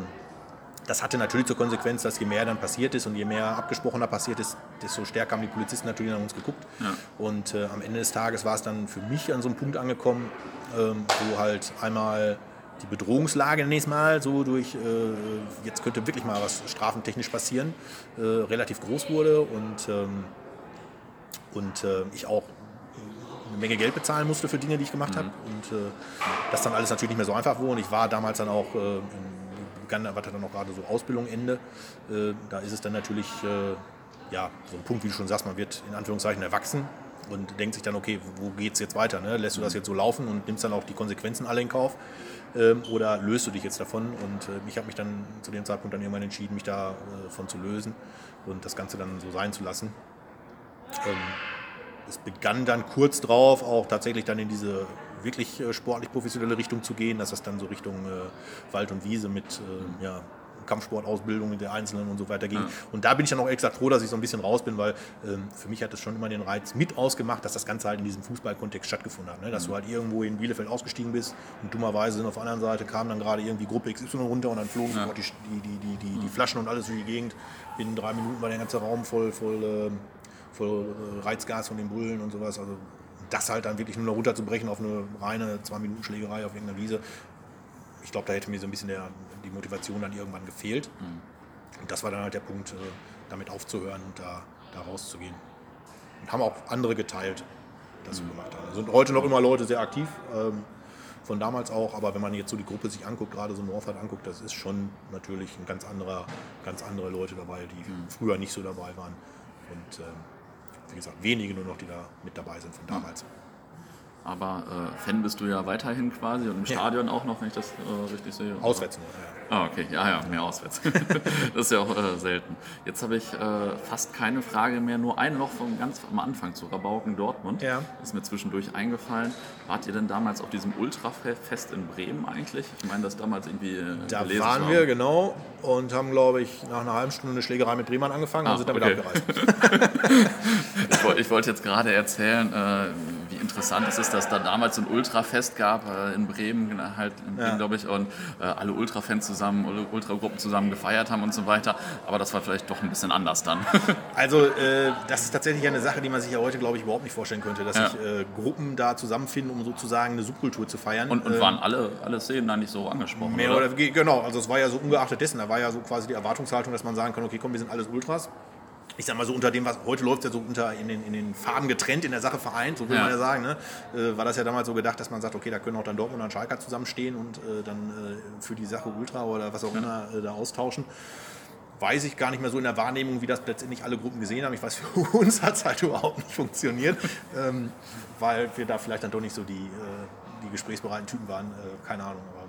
S2: das hatte natürlich zur Konsequenz, dass je mehr dann passiert ist und je mehr abgesprochener passiert ist, desto stärker haben die Polizisten natürlich an uns geguckt. Ja. Und äh, am Ende des Tages war es dann für mich an so einem Punkt angekommen, ähm, wo halt einmal die Bedrohungslage nächstes Mal so durch, äh, jetzt könnte wirklich mal was strafentechnisch passieren, äh, relativ groß wurde und, ähm, und äh, ich auch eine Menge Geld bezahlen musste für Dinge, die ich gemacht mhm. habe. Und äh, das dann alles natürlich nicht mehr so einfach wurde. Und ich war damals dann auch äh, begann, war dann auch gerade so Ausbildung Ende. Äh, da ist es dann natürlich äh, ja, so ein Punkt, wie du schon sagst, man wird in Anführungszeichen erwachsen und denkt sich dann, okay, wo geht es jetzt weiter? Ne? Lässt du das jetzt so laufen und nimmst dann auch die Konsequenzen alle in Kauf? Ähm, oder löst du dich jetzt davon? Und äh, ich habe mich dann zu dem Zeitpunkt dann irgendwann entschieden, mich davon zu lösen und das Ganze dann so sein zu lassen. Ähm, es begann dann kurz drauf auch tatsächlich dann in diese wirklich äh, sportlich professionelle Richtung zu gehen, dass das dann so Richtung äh, Wald und Wiese mit äh, ja, Kampfsportausbildung der Einzelnen und so weiter ging. Ja. Und da bin ich dann auch extra froh, dass ich so ein bisschen raus bin, weil ähm, für mich hat es schon immer den Reiz mit ausgemacht, dass das Ganze halt in diesem Fußballkontext stattgefunden hat. Ne? Dass mhm. du halt irgendwo in Bielefeld ausgestiegen bist und dummerweise sind auf der anderen Seite kam dann gerade irgendwie Gruppe XY runter und dann flogen ja. die, die, die, die, die Flaschen und alles durch die Gegend. Binnen drei Minuten war der ganze Raum voll, voll, äh, voll äh, Reizgas von den Bullen und sowas. Also das halt dann wirklich nur noch runterzubrechen auf eine reine Zwei-Minuten-Schlägerei auf irgendeiner Wiese, ich glaube, da hätte mir so ein bisschen der, die Motivation dann irgendwann gefehlt. Mhm. Und das war dann halt der Punkt, äh, damit aufzuhören und da, da rauszugehen. Und haben auch andere geteilt, das mhm. so gemacht haben. Sind heute noch immer Leute sehr aktiv, ähm, von damals auch, aber wenn man jetzt so die Gruppe sich anguckt, gerade so Northard anguckt, das ist schon natürlich ein ganz anderer, ganz andere Leute dabei, die mhm. früher nicht so dabei waren. Und ähm, wie gesagt, wenige nur noch, die da mit dabei sind von damals.
S1: Aber äh, Fan bist du ja weiterhin quasi und im ja. Stadion auch noch, wenn ich das äh, richtig sehe.
S2: Auswärts nur,
S1: ja. Ah, okay, ja, ja, mehr auswärts. das ist ja auch äh, selten. Jetzt habe ich äh, fast keine Frage mehr, nur eine noch vom ganz am Anfang zu Rabauken Dortmund. Ja. Ist mir zwischendurch eingefallen. Wart ihr denn damals auf diesem Ultrafest in Bremen eigentlich? Ich meine, das damals irgendwie. Äh,
S2: da waren wir, genau, und haben, glaube ich, nach einer halben Stunde eine Schlägerei mit Bremen angefangen ah, und sind dann okay. abgereist.
S1: ich, wollte jetzt gerade erzählen, äh, interessant es ist, dass da damals so ein Ultrafest gab äh, in Bremen, halt in Bremen, ja. glaube ich, und äh, alle Ultrafans zusammen, Ultragruppen zusammen gefeiert haben und so weiter. Aber das war vielleicht doch ein bisschen anders dann.
S2: Also äh, das ist tatsächlich eine Sache, die man sich ja heute, glaube ich, überhaupt nicht vorstellen könnte, dass ja. sich äh, Gruppen da zusammenfinden, um sozusagen eine Subkultur zu feiern.
S1: Und, und ähm, waren alle, alle Szenen da nicht so angesprochen?
S2: Mehr oder? oder genau, also es war ja so ungeachtet dessen, da war ja so quasi die Erwartungshaltung, dass man sagen kann, okay, komm, wir sind alles Ultras ich sag mal so unter dem, was heute läuft ja so unter in den, in den Farben getrennt, in der Sache vereint, so will
S1: Ja.
S2: man ja sagen. Ne? Äh, war das ja damals so gedacht, dass man sagt, okay, da können auch dann Dortmund und Schalke zusammenstehen und äh, dann äh, für die Sache Ultra oder was auch immer äh, da austauschen. Weiß ich gar nicht mehr so in der Wahrnehmung, wie das letztendlich alle Gruppen gesehen haben. Ich weiß, für uns hat es halt überhaupt nicht funktioniert, ähm, weil wir da vielleicht dann doch nicht so die, äh, die gesprächsbereiten Typen waren. Äh, keine Ahnung. Aber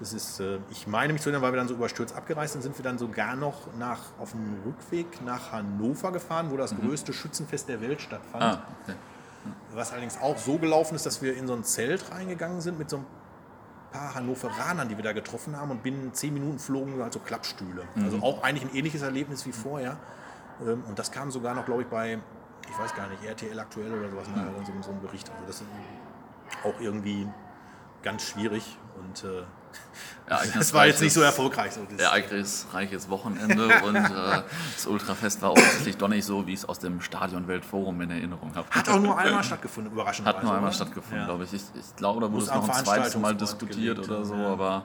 S2: es ist, äh, ich meine mich zu erinnern, weil wir dann so überstürzt abgereist sind, sind wir dann sogar noch nach, auf dem Rückweg nach Hannover gefahren, wo das größte Schützenfest der Welt stattfand.
S1: Ah, okay.
S2: Was allerdings auch so gelaufen ist, dass wir in so ein Zelt reingegangen sind mit so ein paar Hannoveranern, die wir da getroffen haben und binnen zehn Minuten flogen halt so Klappstühle. Also auch eigentlich ein ähnliches Erlebnis wie vorher. Ähm, Und das kam sogar noch, glaube ich, bei, ich weiß gar nicht, RTL aktuell oder sowas, dann so, so ein Bericht. Also das ist auch irgendwie ganz schwierig und das war jetzt nicht so erfolgreich. So
S1: Ereignisreiches Wochenende und äh, das Ultrafest war offensichtlich doch nicht so, wie ich es aus dem Stadion Weltforum in Erinnerung habe.
S2: Hat auch nur einmal stattgefunden, überraschend.
S1: Hat nur einmal stattgefunden, glaube ich. ich. Ich glaube, da wurde
S2: Muss
S1: es noch ein zweites Mal diskutiert oder so,
S2: ja.
S1: aber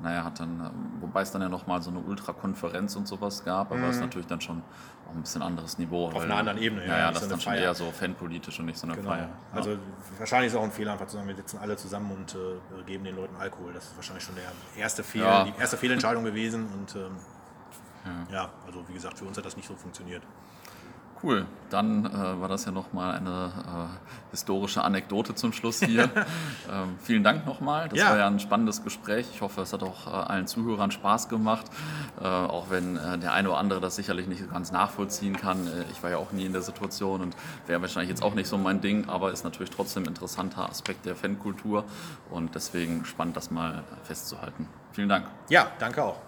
S1: naja, hat dann, ähm, wobei es dann ja nochmal so eine Ultrakonferenz und sowas gab, aber das ist natürlich dann schon auch ein bisschen anderes Niveau. Auf
S2: einer anderen Ebene, ja,
S1: Ja, ja, das ist dann schon
S2: Feier.
S1: eher so fanpolitisch und nicht so eine
S2: Genau.
S1: Feier. Ja.
S2: Also wahrscheinlich ist es auch ein Fehler, einfach zu sagen, wir sitzen alle zusammen und äh, geben den Leuten Alkohol. Das ist wahrscheinlich schon der erste Fehler,
S1: Ja.
S2: die erste Fehlentscheidung gewesen. Und ähm, ja. also wie gesagt, für uns hat das nicht so funktioniert.
S1: Cool, dann äh, war das ja nochmal eine äh, historische Anekdote zum Schluss hier. ähm, vielen Dank nochmal, das
S2: Ja.
S1: war ja ein spannendes Gespräch. Ich hoffe, es hat auch äh, allen Zuhörern Spaß gemacht, äh, auch wenn äh, der eine oder andere das sicherlich nicht ganz nachvollziehen kann. Äh, ich war ja auch nie in der Situation und wäre wahrscheinlich jetzt auch nicht so mein Ding, aber ist natürlich trotzdem ein interessanter Aspekt der Fankultur und deswegen spannend, das mal festzuhalten. Vielen Dank.
S2: Ja, danke auch.